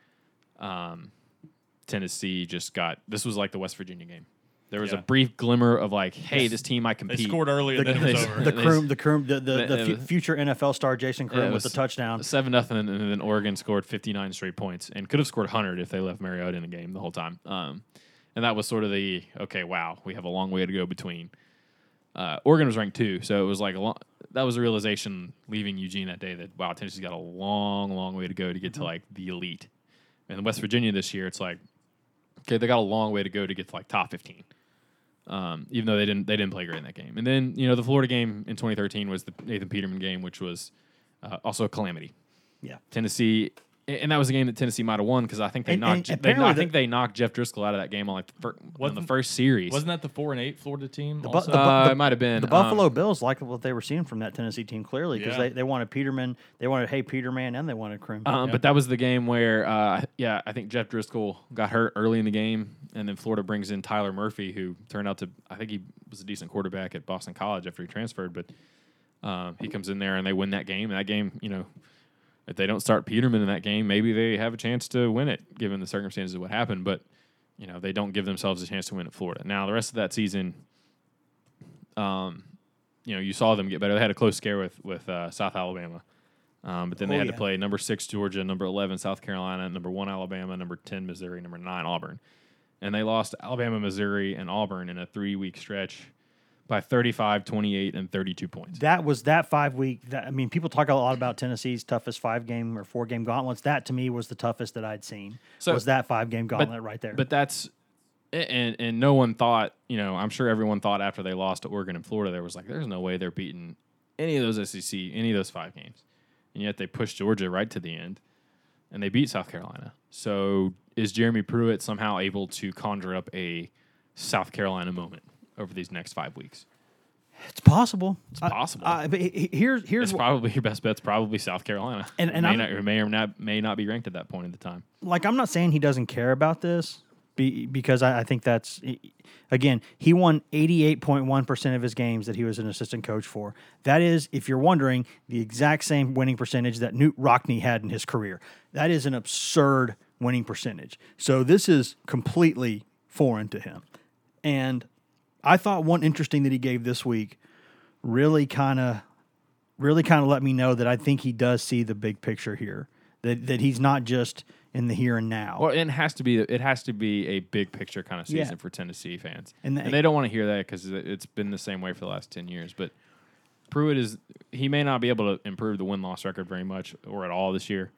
um, Tennessee just got this was like the West Virginia game. There was Yeah. a brief glimmer of like, hey, this team might They compete. scored early and then it [laughs] was [laughs] over. the They- Croom, the Croom, the the, they- the it fu- was- future NFL star Jason Yeah, Croom it with the touchdown. Seven nothing, and then Oregon scored 59 straight points and could have scored 100 if they left Mariota in the game the whole time. Um, and that was sort of the okay, wow, we have a long way to go between. Uh, Oregon was ranked two, so it was like a long, that was a realization leaving Eugene that day that wow, Tennessee's got a long, long way to go to get to like the elite. And West Virginia this year, it's like okay, they got a long way to go to get to like top 15. Um, even though they didn't they didn't play great in that game. And then you know the Florida game in 2013 was the Nathan Peterman game, which was uh, also a calamity. Yeah. Tennessee, and that was a game that Tennessee might have won because I think they And- knocked. and they, apparently I the- think they knocked Jeff Driskel out of that game on like the, fir- on the first series. Wasn't that the four and eight Florida team? bu- also? the bu- uh, it might have been The um, Buffalo Bills liked what they were seeing from that Tennessee team clearly because Yeah. they, they wanted Peterman, they wanted Hey Peterman, and they wanted Croom. Um, But that was the game where, uh, yeah, I think Jeff Driskel got hurt early in the game, and then Florida brings in Tyler Murphy, who turned out to, I think he was a decent quarterback at Boston College after he transferred, but um, he comes in there and they win that game. And that game, you know, if they don't start Peterman in that game, maybe they have a chance to win it, given the circumstances of what happened. But you know, they don't give themselves a chance to win at Florida. Now, the rest of that season, um, you know, you saw them get better. They had a close scare with with uh, South Alabama. Um, but then they Oh, had yeah. to play number six Georgia, number eleven South Carolina, number one Alabama, number ten Missouri, number nine Auburn, and they lost Alabama, Missouri, and Auburn in a three week stretch by 35, 28, and 32 points. that was that five week. That, I mean, people talk a lot about Tennessee's toughest five game or four game gauntlets. That to me was the toughest that I'd seen. So- was that five game gauntlet right there? But that's and and no one thought, you know, I'm sure everyone thought after they lost to Oregon and Florida, there was like, there's no way they're beating any of those SEC, any of those five games, and yet they pushed Georgia right to the end, and they beat South Carolina. So is Jeremy Pruitt somehow able to conjure up a South Carolina moment over these next five weeks? it's possible. It's possible. but he- he- here's here's It's probably your best bet's probably South Carolina, And- and may not, it may or not may not be ranked at that point in the time. like I'm not saying he doesn't care about this be, because I, I think that's again he won 88.1 percent of his games that he was an assistant coach for. That is, if you're wondering, the exact same winning percentage that Knute Rockne had in his career. That is an absurd winning percentage. So this is completely foreign to him, and I thought one interesting that he gave this week really kind of really kind of let me know that I think he does see the big picture here. That that he's not just in the here and now. Well, it has to be it has to be a big picture kind of Yeah. season for Tennessee fans, And and, they don't want to hear that because it's been the same way for the last ten years. But Pruitt is he may not be able to improve the win loss record very much or at all this year,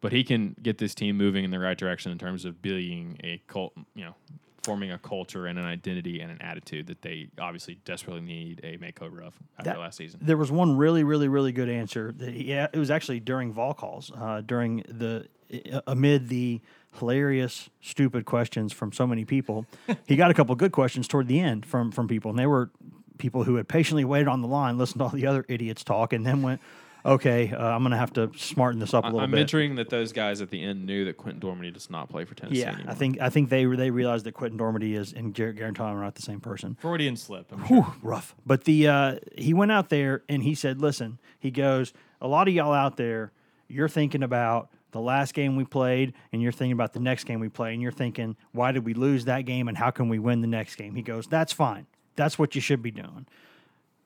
but he can get this team moving in the right direction in terms of being a cult, you know, forming a culture and an identity and an attitude that they obviously desperately need a makeover of after That- last season. there was one really, really, really good answer that he, yeah, it was actually during vol calls, uh, during the uh, amid the hilarious, stupid questions from so many people. he got a couple good questions toward the end from from people, and they were people who had patiently waited on the line, listened to all the other idiots talk, and then went, "Okay, uh, I'm going to have to smarten this up a little I'm bit." venturing that those guys at the end knew that Quentin Dormady does not play for Tennessee. yeah, anymore. I think I think they they realized that Quentin Dormady is and Jarrett Guarantano are not the same person. Freudian slip. I'm sure. Rough. But the uh, he went out there and he said, "Listen," he goes, "A lot of y'all out there, you're thinking about the last game we played, and you're thinking about the next game we play, and you're thinking, why did we lose that game, and how can we win the next game?" He goes, "That's fine. That's what you should be doing."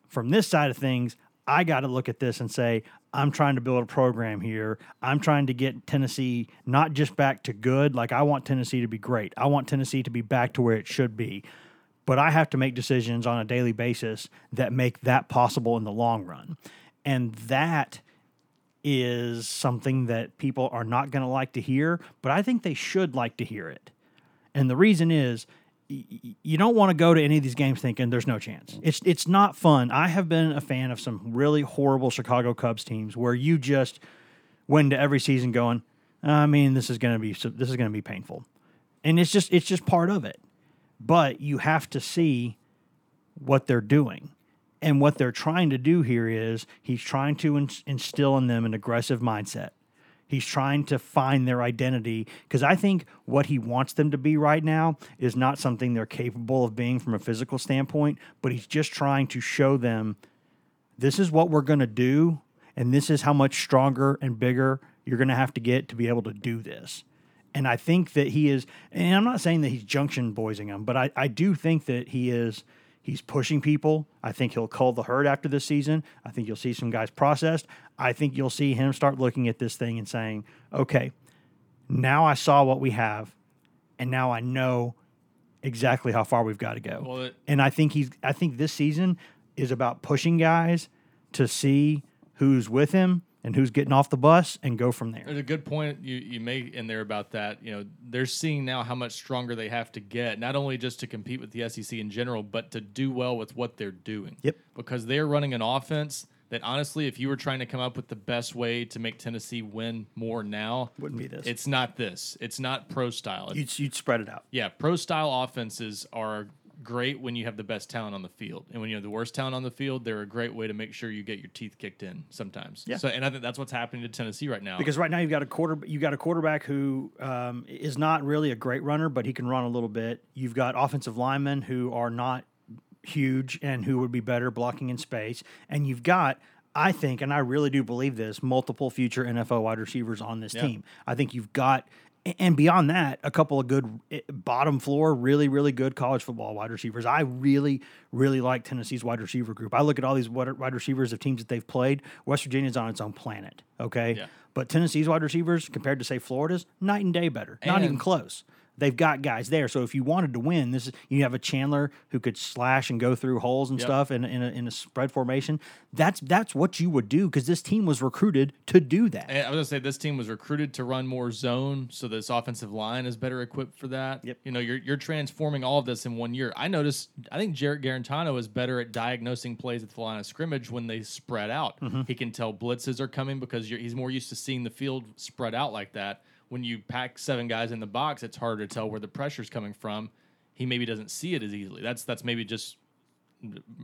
From this side of things, I got to look at this and say, I'm trying to build a program here. I'm trying to get Tennessee not just back to good. Like, I want Tennessee to be great. I want Tennessee to be back to where it should be but I have to make decisions on a daily basis that make that possible in the long run. And that is something that people are not going to like to hear, but I think they should like to hear it. And the reason is you don't want to go to any of these games thinking there's no chance. It's it's not fun. I have been a fan of some really horrible Chicago Cubs teams where you just went into every season going, I mean, this is going to be this is going to be painful, and it's just it's just part of it. But you have to see what they're doing. And what they're trying to do here is he's trying to ins- instill in them an aggressive mindset. He's trying to find their identity because I think what he wants them to be right now is not something they're capable of being from a physical standpoint, but he's just trying to show them this is what we're going to do and this is how much stronger and bigger you're going to have to get to be able to do this. And I think that he is, and I'm not saying that he's junction boysing them, but I, I do think that he is, he's pushing people. I think he'll cull the herd after this season. I think you'll see some guys processed. I think you'll see him start looking at this thing and saying, okay, now I saw what we have, and now I know exactly how far we've got to go. Well, it- and I think he's, I think this season is about pushing guys to see who's with him and who's getting off the bus and go from there. There's a good point you, you make in there about that. You know, they're seeing now how much stronger they have to get, not only just to compete with the SEC in general, but to do well with what they're doing. Yep. Because they're running an offense that honestly, if you were trying to come up with the best way to make Tennessee win more now, Wouldn't be this. It's not this. It's not pro style. You'd, you'd spread it out. Yeah, pro style offenses are great when you have the best talent on the field, and when you have the worst talent on the field, they're a great way to make sure you get your teeth kicked in sometimes. Yeah. So, and I think that's what's happening to Tennessee right now. Because right now you've got a quarter, you got a quarterback who um, is not really a great runner, but he can run a little bit. You've got offensive linemen who are not huge and who would be better blocking in space, and you've got. I think, and I really do believe this, multiple future NFL wide receivers on this Yeah. team. I think you've got, and beyond that, a couple of good eh, bottom floor, really, really good college football wide receivers. I really, really like Tennessee's wide receiver group. I look at all these wide receivers of teams that they've played. West Virginia's on its own planet. Okay. Yeah. But Tennessee's wide receivers, compared to say Florida's, night and day better. Not even close. They've got guys there. So if you wanted to win, this is you have a Chandler who could slash and go through holes and Yep. stuff in, a- in, a, in a spread formation. That's that's what you would do because this team was recruited to do that. And I was gonna say this team was recruited to run more zone, so this offensive line is better equipped for that. Yep. You know, you're you're transforming all of this in one year. I noticed. I think Jarrett Guarantano is better at diagnosing plays at the line of scrimmage when they spread out. Mm-hmm. He can tell blitzes are coming because you're, he's more used to seeing the field spread out like that. When you pack seven guys in the box, it's harder to tell where the pressure's coming from. He maybe doesn't see it as easily. That's that's maybe just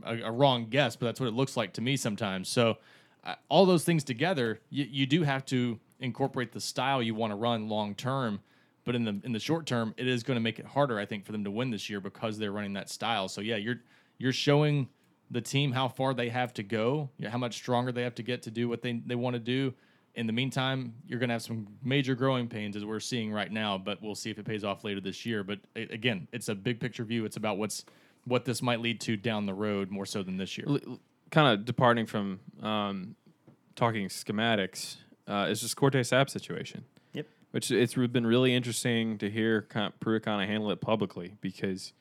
a, a wrong guess, but that's what it looks like to me sometimes. So, uh, all those things together, you, you do have to incorporate the style you want to run long term. But in the in the short term, it is going to make it harder, I think, for them to win this year because they're running that style. So yeah, you're you're showing the team how far they have to go, how much stronger they have to get to do what they they want to do. In the meantime, you're going to have some major growing pains as we're seeing right now, but we'll see if it pays off later this year. But a- again, it's a big picture view. It's about what's what this might lead to down the road more so than this year. kind of departing from um, talking schematics, uh, is just Quart'e Sapp situation. Yep. Which it's been really interesting to hear kind of, Pruitt kind of handle it publicly because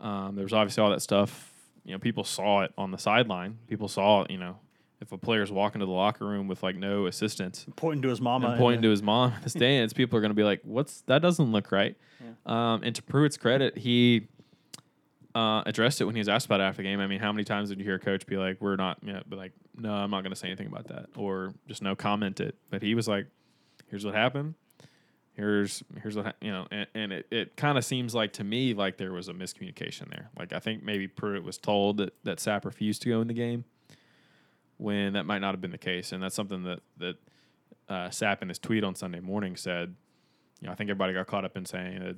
um, there was obviously all that stuff. You know, people saw it on the sideline. People saw, you know, if a player's walking to the locker room with like no assistance, Pointing to his mama. and pointing to his mom in the stands, people are going to be like, "What's that? Doesn't look right." Um, and to Pruitt's credit, he uh, addressed it when he was asked about it after the game. I mean, how many times did you hear a coach be like, "We're not," you know, be like, "No, I'm not going to say anything about that," or just no comment it. But he was like, "Here's what happened. Here's here's what ha-, you know," and, and it, it kind of seems like to me like there was a miscommunication there. Like I think maybe Pruitt was told that that Sapp refused to go in the game when that might not have been the case, and that's something that that uh, Sapp in his tweet on Sunday morning said. You know, I think everybody got caught up in saying that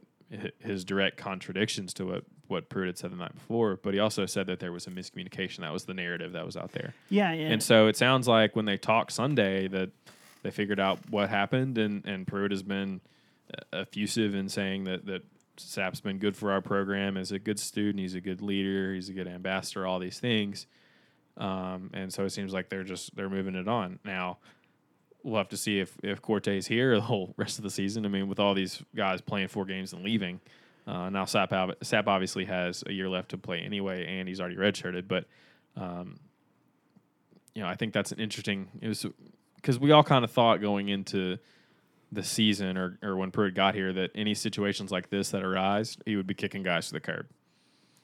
his direct contradictions to what what Pruitt had said the night before, but he also said that there was a miscommunication. That was the narrative that was out there. Yeah, yeah. And so it sounds like when they talked Sunday that they figured out what happened, and and Pruitt has been uh, effusive in saying that that Sapp's been good for our program as a good student. He's a good leader. He's a good ambassador. All these things. Um, and so it seems like they're just they're moving it on now. We'll have to see if if Quart'e's here [laughs] the whole rest of the season. I mean, with all these guys playing four games and leaving, uh, now Sapp Sapp obviously has a year left to play anyway, and he's already redshirted. But um, you know, I think that's an interesting. It was because we all kind of thought going into the season or, or when Pruitt got here that any situations like this that arise, he would be kicking guys to the curb.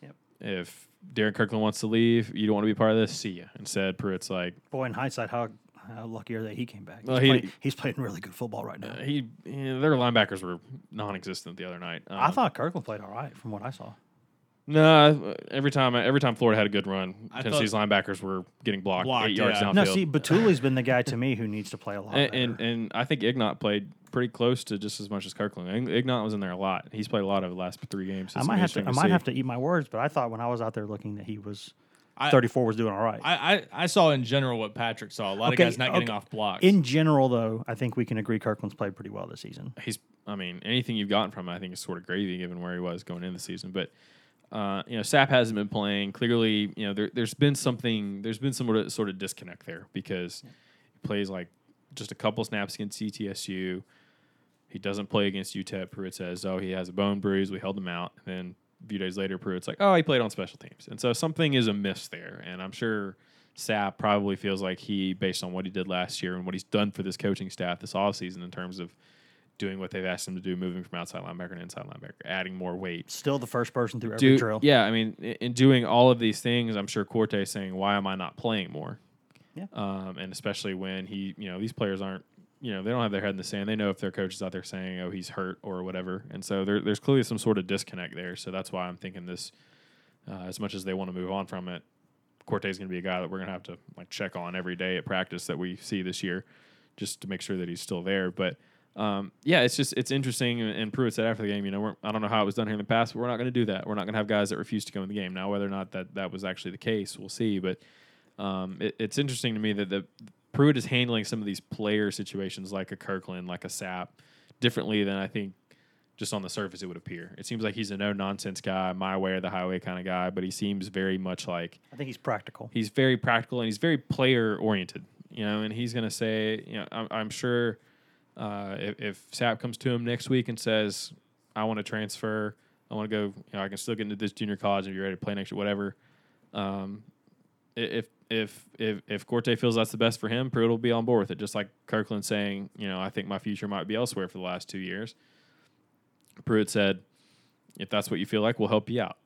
Yep. If Darrin Kirkland wants to leave, you don't want to be part of this, see ya. Instead, Pruitt's like, Boy, in hindsight, how how lucky are they he came back? Well, he's, he- playing, he's playing really good football right now. uh, he, their linebackers were non-existent the other night. I Um, thought Kirkland played all right from what I saw. No. Every time, every time Florida had a good run, I Tennessee's linebackers were getting blocked, Blocked, eight yards yeah. downfield. No, see, Bituli's been the guy to me who needs to play a lot. and, and and I think Ignont played pretty close to just as much as Kirkland. Ig- Ignont was in there a lot. He's played a lot over the last three games. I might gonna have to. I might see. have to eat my words, but I thought when I was out there looking that he was I- 34 was doing all right. I, I, I saw in general what Patrick saw. A lot Okay, of guys not getting off blocks. In general, though, I think we can agree Kirkland's played pretty well this season. he's I mean, anything you've gotten from him, I think is sort of gravy given where he was going into the season. But uh, you know, Sapp hasn't been playing. Clearly, you know, there, there's been something there's been some sort of, sort of disconnect there because he plays like just a couple snaps against ETSU. He doesn't play against UTEP. Pruitt says, "Oh, he has a bone bruise. We held him out." And then a few days later, Pruitt's like, "Oh, he played on special teams." And so something is amiss there. And I'm sure Sapp probably feels like he, based on what he did last year and what he's done for this coaching staff this offseason in terms of doing what they've asked him to do, moving from outside linebacker to inside linebacker, adding more weight. Still the first person through every Do, drill. yeah, I mean, in, in doing all of these things, I'm sure Quart'e is saying, "Why am I not playing more?" Yeah. Um, and especially when he, you know, these players aren't, you know, they don't have their head in the sand. They know if their coach is out there saying, "Oh, he's hurt" or whatever, and so there, there's clearly some sort of disconnect there. So that's why I'm thinking this, uh, as much as they want to move on from it, Quart'e is going to be a guy that we're going to have to like check on every day at practice that we see this year, just to make sure that he's still there. But um, yeah, it's just it's interesting. And, Pruitt said after the game, you know, we're, I don't know how it was done here in the past, but we're not going to do that. We're not going to have guys that refuse to go in the game. Now, whether or not that that was actually the case, we'll see. But um, it, it's interesting to me that the Pruitt is handling some of these player situations like a Kirkland, like a Sapp, differently than I think just on the surface it would appear. It seems like he's a no nonsense guy, my way or the highway kind of guy, but he seems very much like I think he's practical. he's very practical and he's very player oriented, you know, and he's going to say, you know, I'm, I'm sure uh, if, if Sapp comes to him next week and says, I want to transfer, I want to go, you know, I can still get into this junior college if you're ready to play next year, whatever. Um, if, if, if, if Quart'e feels that's the best for him, Pruitt will be on board with it. Just like Kirkland saying, you know, I think my future might be elsewhere for the last two years. Pruitt said, if that's what you feel like, we'll help you out.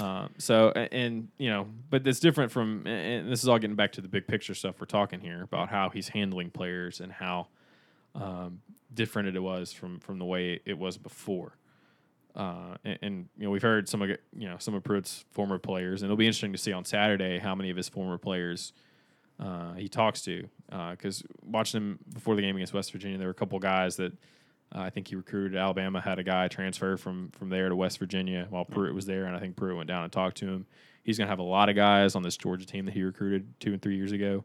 Um, so a- and you know, but it's different from and- and this is all getting back to the big picture stuff we're talking here about how he's handling players and how um, different it was from from the way it was before. Uh, and, and you know we've heard some of you know some of Pruitt's former players, and it'll be interesting to see on Saturday how many of his former players uh, he talks to. Because watching him before the game against West Virginia, there were a couple guys that uh, I think he recruited. Alabama had a guy transfer from from there to West Virginia while Pruitt was there, and I think Pruitt went down and talked to him. He's going to have a lot of guys on this Georgia team that he recruited two and three years ago.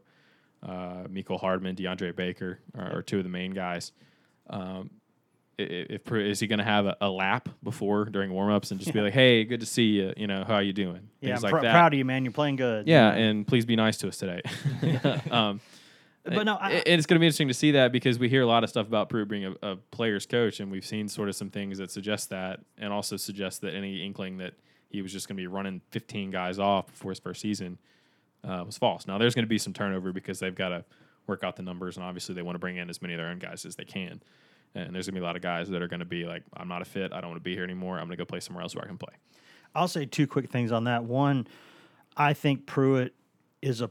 Uh, Mecole Hardman, DeAndre Baker are, are two of the main guys. Um, i- i- if is he going to have a, a lap before during warmups and just be like, "Hey, good to see you. You know, how are you doing?" Yeah, I'm like pr- proud of you, man. You're playing good. Yeah, and please be nice to us today. [laughs] [laughs] um, But no, I- it- it's going to be interesting to see that because we hear a lot of stuff about Pruitt being a, a player's coach, and we've seen sort of some things that suggest that, and also suggest that any inkling that he was just going to be running 15 guys off before his first season uh, was false. Now there's going to be some turnover because they've got to work out the numbers, and obviously they want to bring in as many of their own guys as they can. And there's going to be a lot of guys that are going to be like, I'm not a fit. I don't want to be here anymore. I'm going to go play somewhere else where I can play. I'll say two quick things on that. One, I think Pruitt is a,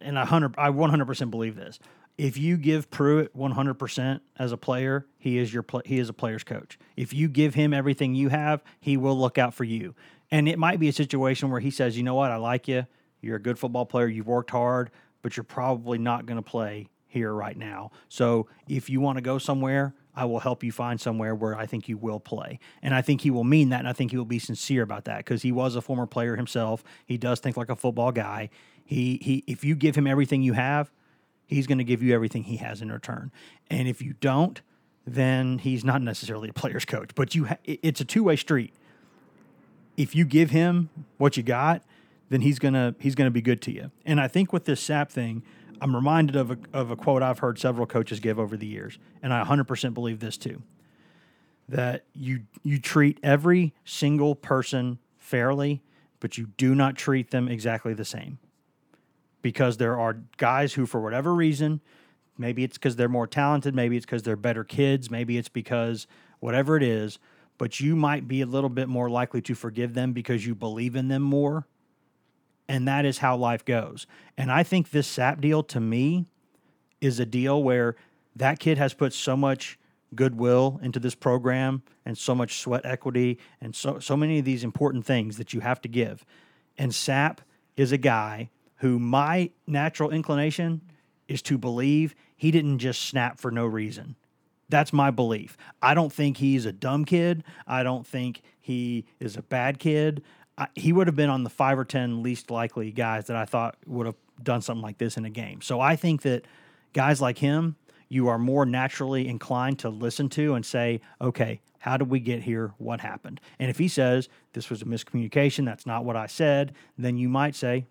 and I hundred, I one hundred percent believe this. If you give Pruitt one hundred percent as a player, he is your he is a player's coach. If you give him everything you have, he will look out for you. And it might be a situation where he says, "You know what? I like you. You're a good football player. You've worked hard, but you're probably not going to play here right now. So if you want to go somewhere, I will help you find somewhere where I think you will play. And I think he will mean that. And I think he will be sincere about that because he was a former player himself. He does think like a football guy. He, he, if you give him everything you have, he's going to give you everything he has in return. And if you don't, then he's not necessarily a player's coach. But you, ha- it's a two way street. If you give him what you got, then he's gonna he's gonna be good to you. And I think with this Sapp thing, I'm reminded of a of a quote I've heard several coaches give over the years, and I 100% believe this too. That you you treat every single person fairly, but you do not treat them exactly the same. Because there are guys who, for whatever reason, maybe it's because they're more talented, maybe it's because they're better kids, maybe it's because whatever it is, but you might be a little bit more likely to forgive them because you believe in them more. And that is how life goes. And I think this Sapp deal to me is a deal where that kid has put so much goodwill into this program and so much sweat equity and so so many of these important things that you have to give. And Sapp is a guy who my natural inclination is to believe he didn't just snap for no reason. That's my belief. I don't think he's a dumb kid. I don't think he is a bad kid. He would have been on the five or 10 least likely guys that I thought would have done something like this in a game. So I think that guys like him, you are more naturally inclined to listen to and say, okay, how did we get here? What happened? And if he says, this was a miscommunication, that's not what I said, then you might say,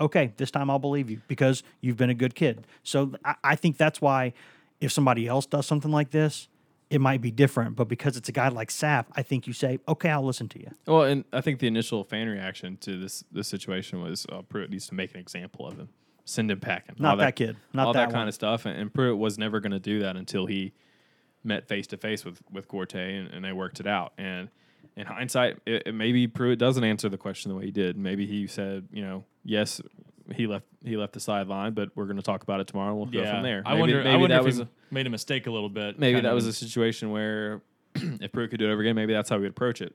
okay, this time I'll believe you because you've been a good kid. So I, I think that's why if somebody else does something like this, it might be different. But because it's a guy like Sapp, I think you say, okay, I'll listen to you. Well, and I think the initial fan reaction to this this situation was uh, Pruitt needs to make an example of him, send him packing. Not All that kid. Not all that that, kind of stuff. And, and Pruitt was never going to do that until he met face to face with with Quart'e and, and they worked it out. And in hindsight, it, it- maybe Pruitt doesn't answer the question the way he did. Maybe he said, you know, yes, he left he left the sideline, but we're going to talk about it tomorrow. We'll go from there. I Maybe- wonder. I wonder that if was he made a mistake a little bit. maybe that of was a situation where [clears throat] if Pruitt could do it over again, maybe that's how we would approach it.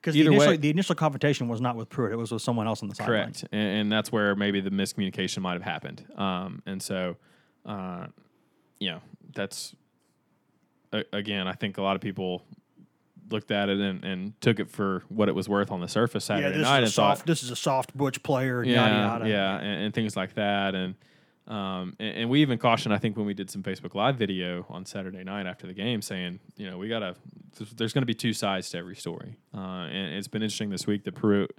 Because the Either initial, way- the initial confrontation was not with Pruitt; it was with someone else on the sideline. Correct, and, and that's where maybe the miscommunication might have happened. Um, and so, uh, you know, that's a, again, I think a lot of people looked at it and, and took it for what it was worth on the surface Yeah, Saturday this night is a and thought. This is a soft butch player. yeah, yada yada. yeah, and, and things like that, and. Um, and, and we even cautioned, I think, when we did some Facebook Live video on Saturday night after the game, saying, you know, we gotta. There's, there's going to be two sides to every story, uh, and it's been interesting this week that Pruitt,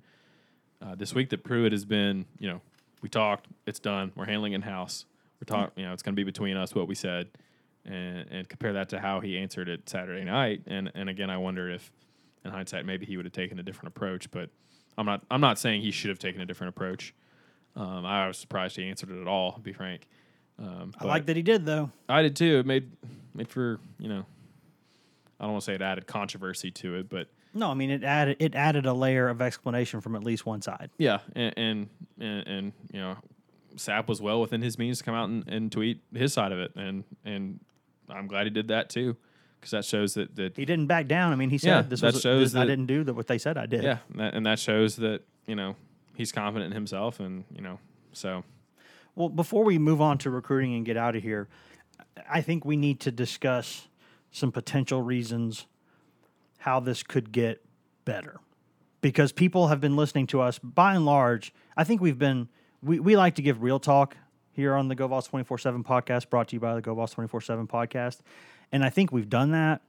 uh, this week that Pruitt has been, you know, we talked, it's done, we're handling in house, we're talking, you know, it's going to be between us what we said, and and compare that to how he answered it Saturday night, and and again, I wonder if, in hindsight, maybe he would have taken a different approach, but I'm not I'm not saying he should have taken a different approach. Um, I was surprised he answered it at all. To be frank, um, I like that he did though. I did too. It made made for you know, I don't want to say it added controversy to it, but No, I mean it added it added a layer of explanation from at least one side. yeah, and and and, and you know, Sapp was well within his means to come out and, and tweet his side of it, and and I'm glad he did that too, because that shows that that He didn't back down. I mean, he said Yeah, this that was shows this, I that- didn't do that what they said I did. yeah, and that, and that shows that you know he's confident in himself, and you know, so Well, before we move on to recruiting and get out of here, I think we need to discuss some potential reasons how this could get better. Because people have been listening to us by and large. I think we've been, we, we like to give real talk here on the GoVols 24 7 podcast, brought to you by the GoVols 24 7 podcast. And I think we've done that.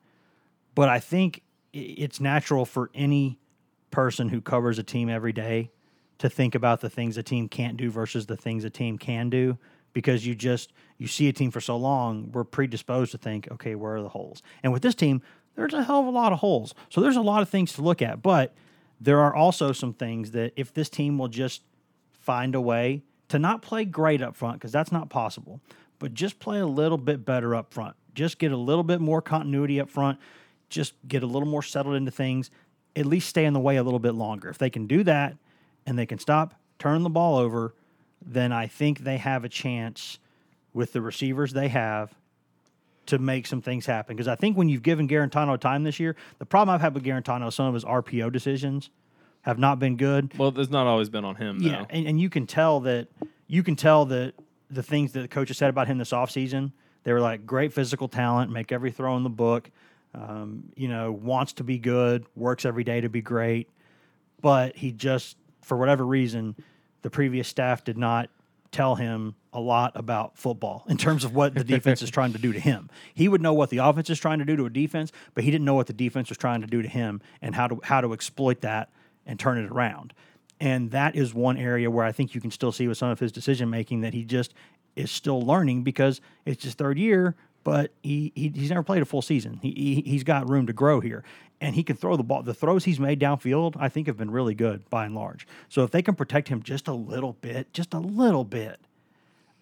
But I think it's natural for any person who covers a team every day to think about the things a team can't do versus the things a team can do because you just you see a team for so long we're predisposed to think okay where are the holes and with this team there's a hell of a lot of holes so there's a lot of things to look at but there are also some things that if this team will just find a way to not play great up front because that's not possible but just play a little bit better up front. Just get a little bit more continuity up front. Just get a little more settled into things. At least stay in the way a little bit longer. If they can do that and they can stop turning the ball over then i think they have a chance with the receivers they have to make some things happen. Because i think when you've given Guarantano time this year the problem i've had with Guarantano some of his rpo decisions have not been good well, there's not always been on him. yeah, though. and, and you can tell that you can tell that the things that the coaches said about him this offseason, they were like great physical talent, make every throw in the book, um, you know, wants to be good, works every day to be great, but he just for whatever reason, the previous staff did not tell him a lot about football in terms of what the defense is trying to do to him. He would know what the offense is trying to do to a defense, but he didn't know what the defense was trying to do to him and how to how to exploit that and turn it around. And that is one area where I think you can still see with some of his decision making that he just is still learning because it's his third year, but he, he he's never played a full season. He, he he's got room to grow here, and he can throw the ball. The throws he's made downfield, I think, have been really good by and large. So if they can protect him just a little bit, just a little bit,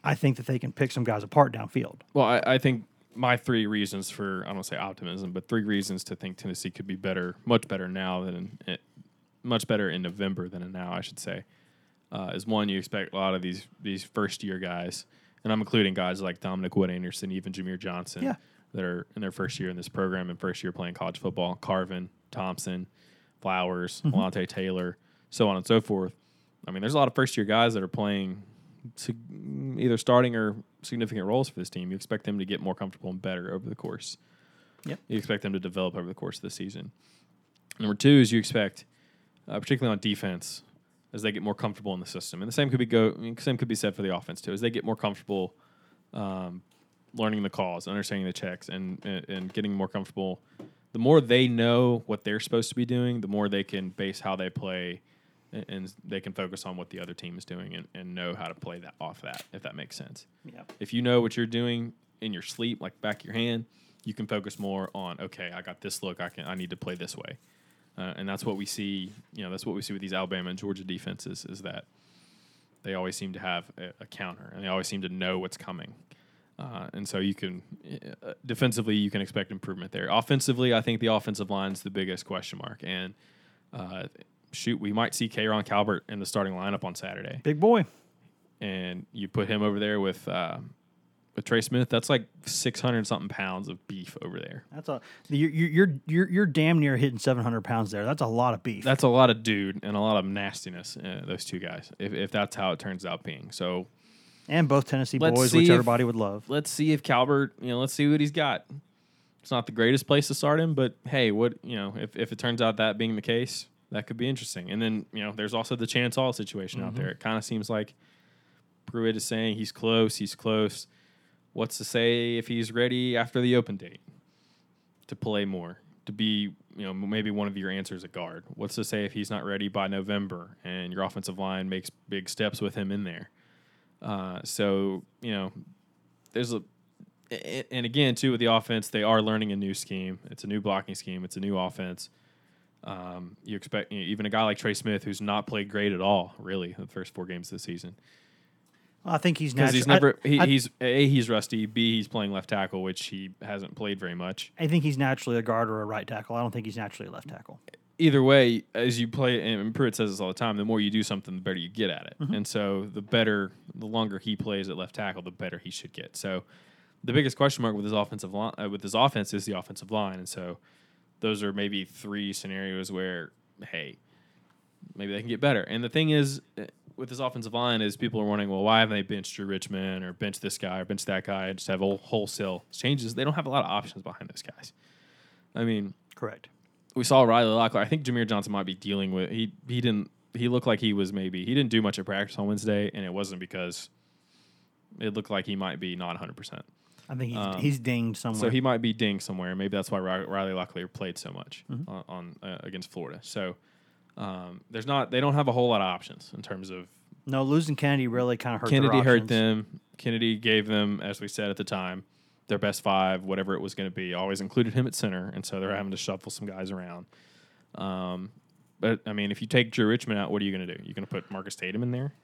I think that they can pick some guys apart downfield. Well, I, I think my three reasons for I don't say optimism, but three reasons to think Tennessee could be better, much better now than in, much better in November than in now, I should say. Uh, is one you expect a lot of these these first year guys, and I'm including guys like Dominick Wood-Anderson, even Jahmir Johnson, Yeah. that are in their first year in this program and first year playing college football. Carvin, Thompson, Flowers, Mm-hmm. Taylor, so on and so forth. I mean, there's a lot of first year guys that are playing either starting or significant roles for this team. You expect them to get more comfortable and better over the course. Yep. You expect them to develop over the course of the season. Number two is you expect, uh, particularly on defense, as they get more comfortable in the system, and the same could be go. I mean, same could be said for the offense too. As they get more comfortable, um, learning the calls, understanding the checks, and, and and getting more comfortable. The more they know what they're supposed to be doing, the more they can base how they play, and, and they can focus on what the other team is doing and, and know how to play that off that. If that makes sense. Yeah. If you know what you're doing in your sleep, like back of your hand, you can focus more on okay, I got this look, I can I need to play this way, uh, and that's what we see. You know, that's what we see with these Alabama and Georgia defenses is that they always seem to have a, a counter and they always seem to know what's coming. Uh, and so you can uh, defensively you can expect improvement there. Offensively, I think the offensive line is the biggest question mark. And uh, shoot, we might see K'Rojhn Calvert in the starting lineup on Saturday, Big boy. and you put him over there with uh, with Trey Smith. That's like six hundred something pounds of beef over there. That's a you're you're you're you're damn near hitting 700 pounds there. That's a lot of beef. That's a lot of dude and a lot of nastiness. Uh, those two guys, if, if that's how it turns out being. So and both Tennessee boys, which if- everybody would love. let's see if Calvert, you know, let's see what he's got. It's not the greatest place to start him, but hey, what you know, if, if it turns out that being the case, that could be interesting. And then you know, there's also the Chance Hall situation out there. It kind of seems like Pruitt is saying he's close, he's close. What's to say if he's ready after the open date to play more, to be you know maybe one of your answers at guard? What's to say if he's not ready by November and your offensive line makes big steps with him in there? Uh, so you know, there's a a- and again too with the offense, they are learning a new scheme. It's a new blocking scheme. It's a new offense. Um, you expect you know, even a guy like Trey Smith, who's not played great at all, really, the first four games of the season, I think he's because natural. he's never he, I, he's a he's rusty. B he's playing left tackle, which he hasn't played very much. I think he's naturally a guard or a right tackle. I don't think he's naturally a left tackle. Either way, as you play, and Pruitt says this all the time, the more you do something, the better you get at it. And so the better, the longer he plays at left tackle, the better he should get. So the biggest question mark with his offensive line, uh, with his offense, is the offensive line. And so those are maybe three scenarios where, hey, maybe they can get better. And the thing is, with his offensive line, is people are wondering, well, why haven't they benched Drew Richmond or benched this guy or benched that guy and just have all wholesale changes? They don't have a lot of options behind those guys. I mean, Correct. we saw Riley Locklear. I think Jahmir Johnson might be dealing with he he didn't he looked like he was maybe he didn't do much at practice on Wednesday, and it wasn't because it looked like he might be not 100. percent I think he's, Um, he's dinged somewhere. So he might be dinged somewhere. Maybe that's why Riley Locklear played so much Mm-hmm. on, on uh, against Florida. So um, there's not they don't have a whole lot of options in terms of no, losing Kennedy really kind of hurt. Kennedy hurt them. Kennedy gave them, as we said at the time, their best five, whatever it was going to be. Always included him at center, and so they're having to shuffle some guys around. Um, but I mean, if you take Drew Richmond out, what are you going to do? You're going to put Marcus Tatum in there?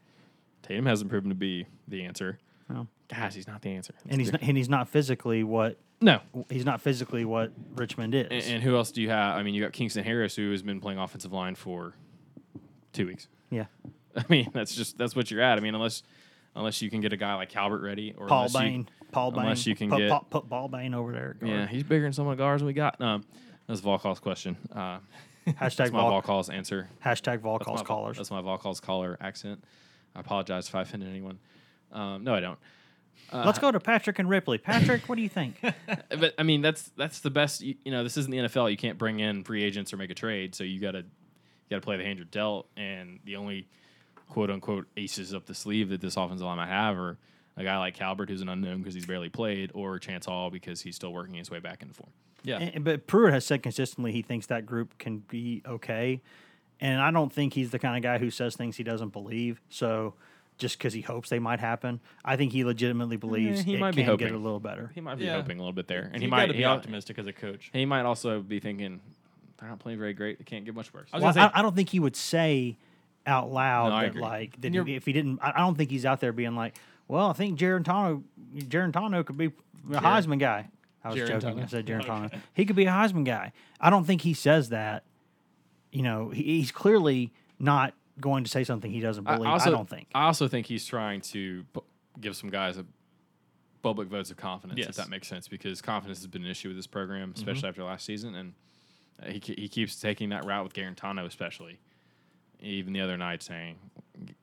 Tatum hasn't proven to be the answer. No. Guys, he's not the answer. and he's not, and he's not physically what no. he's not physically what Richmond is. And, and who else do you have? I mean, you got Kingston Harris, who has been playing offensive line for two weeks. yeah, [laughs] I mean, that's just that's what you're at. I mean, unless unless you can get a guy like Calvert ready, or Paul unless you- Bain, Paul Bain, unless you can put, get- put, put Paul Bain over there. Yeah, he's bigger than some of the guards we got. Um, that's Vol Calls question. Uh, [laughs] Hashtag that's my Vol, answer. hashtag Vol That's callers. That's my Vol Calls caller accent. I apologize if I offended anyone. Um, no, I don't. Uh, Let's go to Patrick and Ripley. Patrick, what do you think? [laughs] But I mean, that's that's the best. You, you know, this isn't the NFL. You can't bring in free agents or make a trade. So you gotta you gotta play the hand you're dealt. And the only quote unquote aces up the sleeve that this offensive line might have are a guy like Calvert, who's an unknown because he's barely played, or Chance Hall because he's still working his way back into form. Yeah. And- but Pruitt has said consistently he thinks that group can be okay, and I don't think he's the kind of guy who says things he doesn't believe. So just because he hopes they might happen, I think he legitimately eh, believes he it might be can get a little better. He might be Yeah. hoping a little bit there, and he you might be he, al- optimistic as a coach. He might also be thinking they're not playing very great. They can't get much worse. I was Well, gonna say- I, I don't think he would say out loud No, I that agree. like that And you're- if if he didn't, I I don't think he's out there being like, well, I think Gerentano, Gerentano could be a Heisman guy. I was joking. I Gerentano. said Gerentano. He could be a Heisman guy. I don't think he says that. You know, he, he's clearly not going to say something he doesn't believe. I, also, don't think. I also think he's trying to pu- give some guys a public votes of confidence, Yes. if that makes sense, because confidence has been an issue with this program, Mm-hmm. especially after last season, and uh, he he keeps taking that route with Guarantano, especially. Even the other night, saying,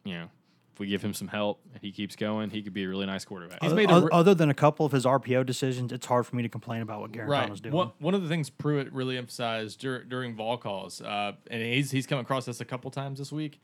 you know, if we give him some help and he keeps going, he could be a really nice quarterback. He's Other, made a other- re- other than a couple of his RPO decisions, it's hard for me to complain about what Guarantano's doing. One, one of the things Pruitt really emphasized dur- during vol calls, uh, and he's he's come across this a couple times this week.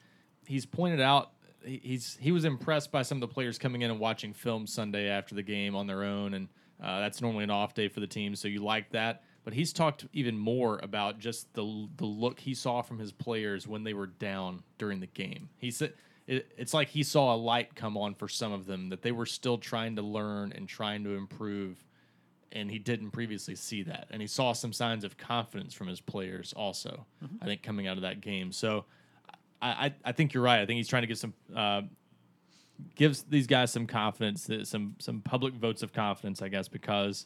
He's pointed out he- he's he was impressed by some of the players coming in and watching film Sunday after the game on their own, and uh, that's normally an off day for the team, so you like that. But he's talked even more about just the the look he saw from his players when they were down during the game. He said it, it's like he saw a light come on for some of them that they were still trying to learn and trying to improve and he didn't previously see that. And he saw some signs of confidence from his players also. I think coming out of that game. So I, I, I think you're right. I think he's trying to get some uh, gives these guys some confidence, that- some some public votes of confidence, I guess, because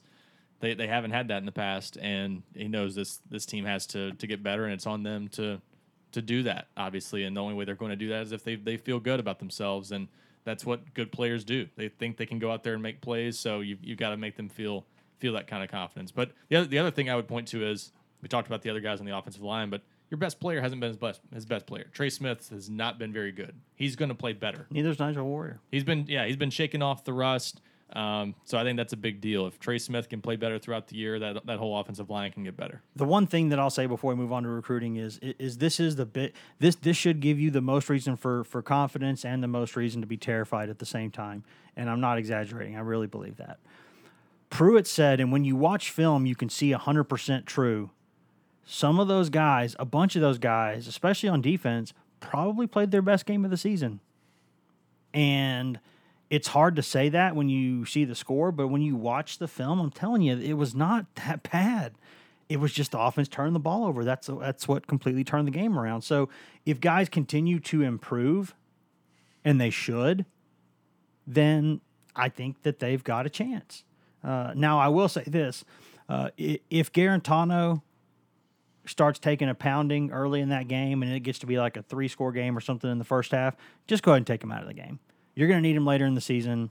they, they haven't had that in the past, and he knows this this team has to to get better, and it's on them to to do that, obviously. And the only way they're going to do that is if they they feel good about themselves, and that's what good players do. They think they can go out there and make plays, so you you've got to make them feel feel that kind of confidence. But the other, the other thing I would point to is we talked about the other guys on the offensive line, but your best player hasn't been his best his best player. Trey Smith has not been very good. He's going to play better. Neither's Nigel Warrior. He's been yeah, he's been shaking off the rust. Um, so I think that's a big deal. If Trey Smith can play better throughout the year, that that whole offensive line can get better. the one thing that I'll say before we move on to recruiting is is this is the bit this this should give you the most reason for for confidence and the most reason to be terrified at the same time. And I'm not exaggerating. I really believe that. Pruitt said, and when you watch film, you can see 100% true. Some of those guys, a bunch of those guys, especially on defense, probably played their best game of the season. And it's hard to say that when you see the score, but when you watch the film, I'm telling you, it was not that bad. It was just the offense turning the ball over. That's that's what completely turned the game around. So if guys continue to improve, and they should, then I think that they've got a chance. Uh, now I will say this: uh, if Guarantano starts taking a pounding early in that game and it gets to be like a three score game or something in the first half, just go ahead and take him out of the game. You're going to need him later in the season.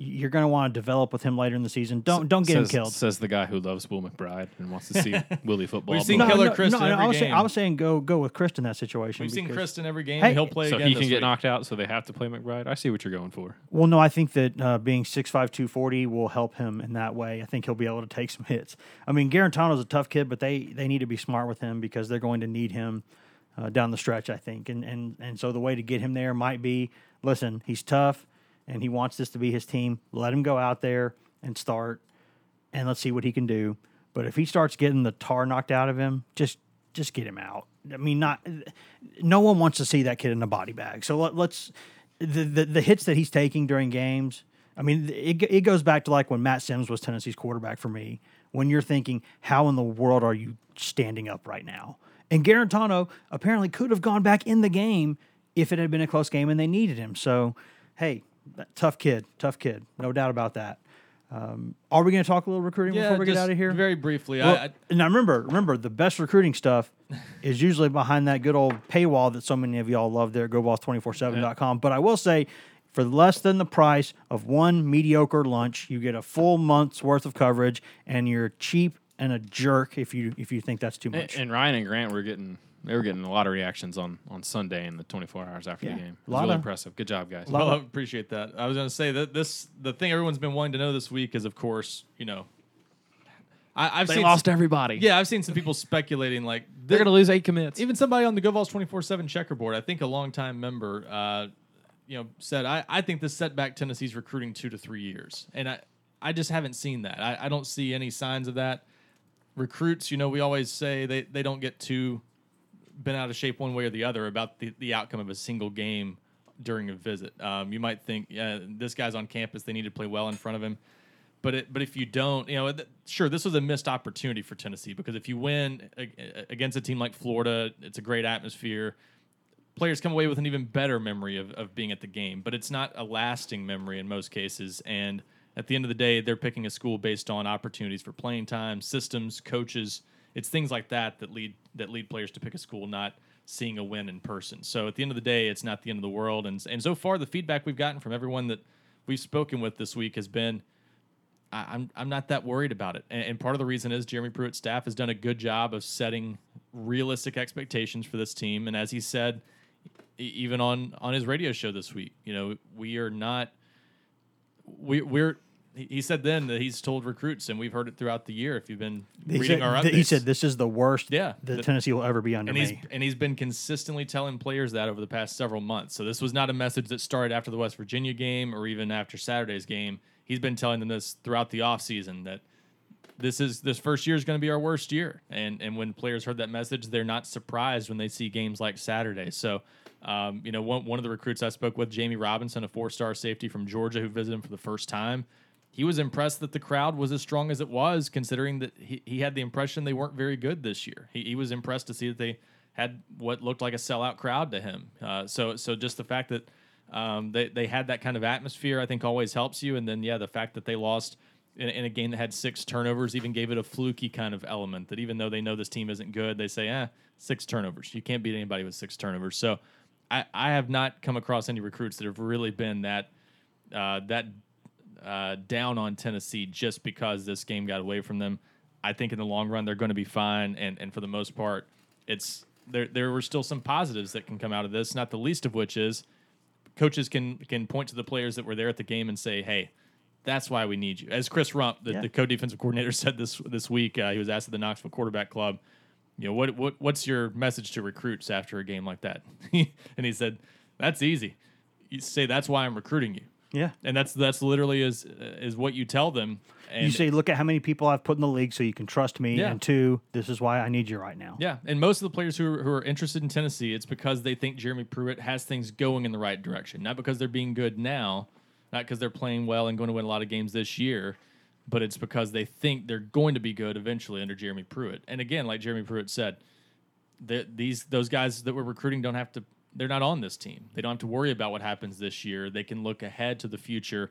You're going to want to develop with him later in the season. Don't don't get says, him killed. Says the guy who loves Will McBride and wants to see [laughs] Willie football. We've seen but- Killer Kristen every I was, saying, game. I was saying go go with Chris in that situation. We've seen because- Kristen every game. Hey, he'll play so again. he can this get week. knocked out, so they have to play McBride. I see what you're going for. Well, no, I think that uh, being 6'5", 240 will help him in that way. I think he'll be able to take some hits. I mean, Guarantano's a tough kid, but they they need to be smart with him because they're going to need him uh, down the stretch. I think, and and and so the way to get him there might be, listen, he's tough, and he wants this to be his team. Let him go out there and start, and let's see what he can do. But if he starts getting the tar knocked out of him, just just get him out. I mean, not no one wants to see that kid in a body bag. So let, let's the, the the hits that he's taking during games. I mean, it it goes back to like when Matt Simms was Tennessee's quarterback for me. When you're thinking, how in the world are you standing up right now? And Guarantano apparently could have gone back in the game if it had been a close game and they needed him. So, hey, tough kid, tough kid, no doubt about that. Um, are we going to talk a little recruiting Yeah, before we get out of here? Very briefly, Well, I, I, now remember, remember the best recruiting stuff [laughs] is usually behind that good old paywall that so many of y'all love there at GoVols247.com. But I will say, for less than the price of one mediocre lunch, you get a full month's worth of coverage, and you're cheap and a jerk if you if you think that's too much. and Ryan and Grant were getting they were getting a lot of reactions on on Sunday in the 24 hours after Yeah. the game. It Lot was really of- impressive. Good job, guys. lot well, I appreciate that. I was going to say that this the thing everyone's been wanting to know this week is, of course, you know, I, I've They seen lost everybody. Yeah, I've seen some people [laughs] speculating like they're gonna lose eight commits. even somebody on the GoVols twenty four seven checkerboard. I think a longtime member, uh, you know, said I, I think this set back Tennessee's recruiting two to three years, and I I just haven't seen that. I, I don't see any signs of that. Recruits, you know, we always say they, they don't get too bent out of shape one way or the other about the, the outcome of a single game during a visit. Um, you might think, yeah, this guy's on campus; they need to play well in front of him. But it, but if you don't, you know, th- sure, this was a missed opportunity for Tennessee because if you win a- against a team like Florida, it's a great atmosphere. players come away with an even better memory of, of being at the game, but it's not a lasting memory in most cases. And at the end of the day, they're picking a school based on opportunities for playing time, systems, coaches. It's things like that that lead that lead players to pick a school, not seeing a win in person. So at the end of the day, it's not the end of the world. And and so far, the feedback we've gotten from everyone that we've spoken with this week has been, I, I'm I'm not that worried about it. And, and part of the reason is Jeremy Pruitt's staff has done a good job of setting realistic expectations for this team. And as he said, even on on his radio show this week, you know, we are not we we're. He said then that he's told recruits, and we've heard it throughout the year. If you've been He reading said, our updates, he said this is the worst Yeah, that the- Tennessee will ever be under and he's me. and he's been consistently telling players that over the past several months. So this was not a message that started after the West Virginia game or even after Saturday's game. He's been telling them this throughout the offseason that this is this first year is going to be our worst year. And and when players heard that message, they're not surprised when they see games like Saturday. So um, you know, one, one of the recruits I spoke with, Jammie Robinson, a four-star safety from Georgia who visited him for the first time, he was impressed that the crowd was as strong as it was, considering that he, he had the impression they weren't very good this year. He, he was impressed to see that they had what looked like a sellout crowd to him. Uh, so so just the fact that um, they they had that kind of atmosphere, I think, always helps you. And then yeah, the fact that they lost in, in a game that had six turnovers even gave it a fluky kind of element. That even though they know this team isn't good, they say, eh, six turnovers. You can't beat anybody with six turnovers. So I, I have not come across any recruits that have really been that uh, that uh, down on Tennessee just because this game got away from them. I think in the long run they're going to be fine, and and for the most part, it's there. There were still some positives that can come out of this. Not the least of which is coaches can can point to the players that were there at the game and say, hey. That's why we need you. As Chris Rumph, the, Yeah. the co-defensive coordinator, [laughs] said this this week, uh, he was asked at the Knoxville Quarterback Club, you know, what what what's your message to recruits after a game like that? [laughs] and he said, that's easy. You say that's why I'm recruiting you Yeah. and that's that's literally is is what you tell them. And you say, look at how many people I've put in the league so you can trust me. Yeah. And two, this is why I need you right now. yeah, and most of the players who are, who are interested in Tennessee, it's because they think Jeremy Pruitt has things going in the right direction, not because they're being good now, not because they're playing well and going to win a lot of games this year, but it's because they think they're going to be good eventually under Jeremy Pruitt. And again, like Jeremy Pruitt said, the, these those guys that we're recruiting don't have to they're not on this team. They don't have to worry about what happens this year. They can look ahead to the future.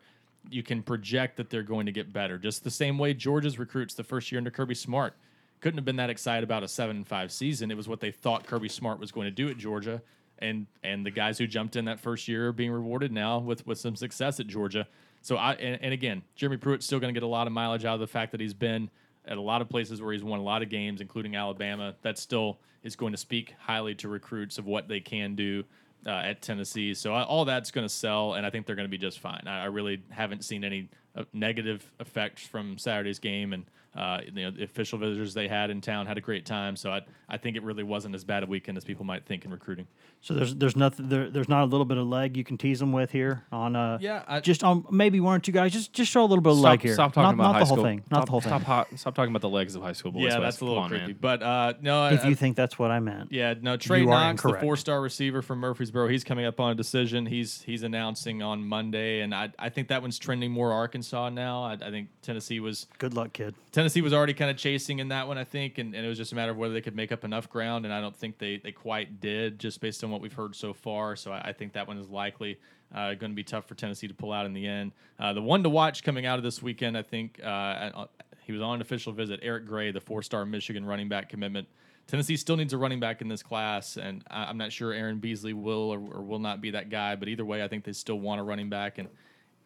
You can project that they're going to get better. Just the same way Georgia's recruits the first year under Kirby Smart couldn't have been that excited about a 7 and 5 season. It was what they thought Kirby Smart was going to do at Georgia and and the guys who jumped in that first year are being rewarded now with with some success at Georgia. So I and, and again, Jeremy Pruitt's still going to get a lot of mileage out of the fact that he's been at a lot of places where he's won a lot of games, including Alabama. That still is going to speak highly to recruits of what they can do uh, at Tennessee. So I, all that's going to sell, and I think they're going to be just fine. I, I really haven't seen any uh, negative effects from Saturday's game, and uh, you know the official visitors they had in town had a great time. So I I think it really wasn't as bad a weekend as people might think in recruiting. So there's there's nothing there, there's not a little bit of leg you can tease them with here on uh Yeah, I- just on maybe one or two guys just just show a little bit of Stop, leg here. stop talking not, about not high the whole school. thing. Not stop, the whole thing. Stop, hot, stop talking about the legs of high school boys. yeah, Wes. that's a little Come on, creepy. man. But uh, no, if I, you think that's what I meant. Yeah, no. Trey Knox, the four-star receiver from Murfreesboro, he's coming up on a decision. He's he's announcing on Monday, and I I think that one's trending more Arkansas now. I, I think Tennessee was Good luck, kid. Tennessee was already kind of chasing in that one, I think, and, and it was just a matter of whether they could make up enough ground, and I don't think they, they quite did, just based on what we've heard so far. So I, I think that one is likely uh, going to be tough for Tennessee to pull out in the end. Uh, the one to watch coming out of this weekend, I think, uh, uh, he was on an official visit. Eric Gray, the four-star Michigan running back commitment. Tennessee still needs a running back in this class, and I, I'm not sure Aaron Beasley will or, or will not be that guy. But either way, I think they still want a running back, and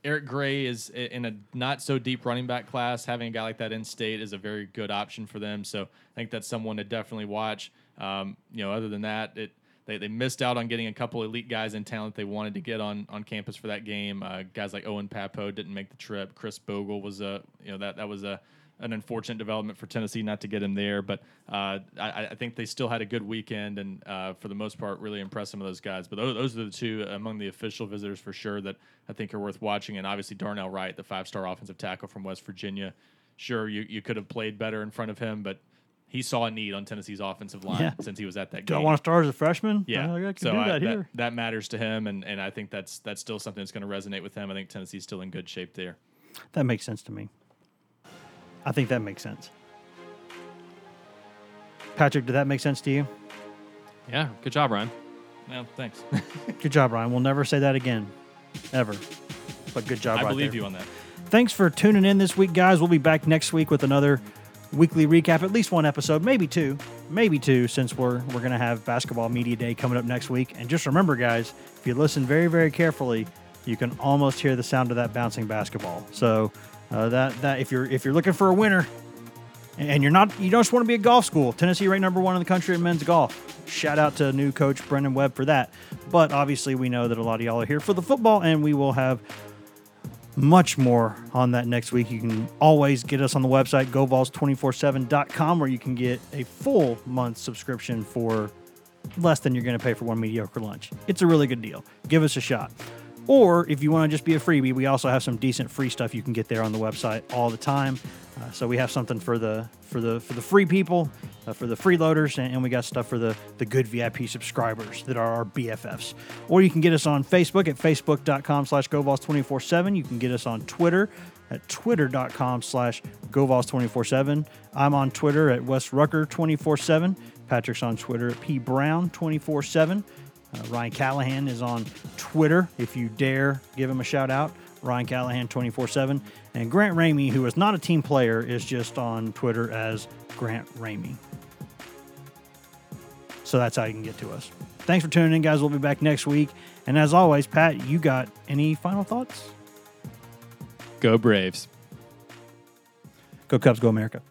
Eric Gray is in a not so deep running back class. Having a guy like that in state is a very good option for them. So I think that's someone to definitely watch. Um, you know, other than that, it they, they missed out on getting a couple elite guys in that they wanted to get on on campus for that game. Uh, guys like Owen Pappoe didn't make the trip. Khris Bogle was a you know that that was a an unfortunate development for Tennessee not to get him there, but uh, I, I think they still had a good weekend and uh, for the most part really impressed some of those guys. But those, those are the two among the official visitors for sure that I think are worth watching. And obviously Darnell Wright, the five-star offensive tackle from West Virginia. Sure, you, you could have played better in front of him, but he saw a need on Tennessee's offensive line Yeah. since he was at that Do game. I want to start as a freshman? Yeah, I, I can so do I- that here. that matters to him, and, and I think that's that's still something that's going to resonate with him. I think Tennessee's still in good shape there. That makes sense to me. I think that makes sense. Patrick, did that make sense to you? Yeah, good job, Ryan. Well, thanks. [laughs] Good job, Ryan. We'll never say that again, ever. But good job, I right believe there. you on that. Thanks for tuning in this week, guys. We'll be back next week with another weekly recap, at least one episode, maybe two, maybe two, since we're we're gonna have basketball media day coming up next week. And just remember, guys, if you listen very very carefully, you can almost hear the sound of that bouncing basketball. So uh, that that if you're if you're looking for a winner, and you're not you don't just want to be a golf school, Tennessee ranked number one in the country in men's golf. Shout out to new coach Brennan Webb for that. But obviously, we know that a lot of y'all are here for the football, and we will have much more on that next week. You can always get us on the website, govols247.com, where you can get a full month subscription for less than you're going to pay for one mediocre lunch. It's a really good deal. Give us a shot. Or if you want to just be a freebie, we also have some decent free stuff you can get there on the website all the time. Uh, so we have something for the for the for the free people, uh, for the freeloaders, and, and we got stuff for the the good VIP subscribers that are our BFFs. Or you can get us on Facebook at facebook.com slash govols247. You can get us on Twitter at twitter.com slash govols247. I'm on Twitter at Wes Rucker 24-7. Patrick's on Twitter at P Brown 24-7. Uh, Ryan Callahan is on Twitter. If you dare give him a shout out, Ryan Callahan 24 7. And Grant Ramey, who is not a team player, is just on Twitter as Grant Ramey. So that's how you can get to us. Thanks for tuning in, guys. We'll be back next week. And as always, Pat, you got any final thoughts? Go Braves. Go Cubs, go America.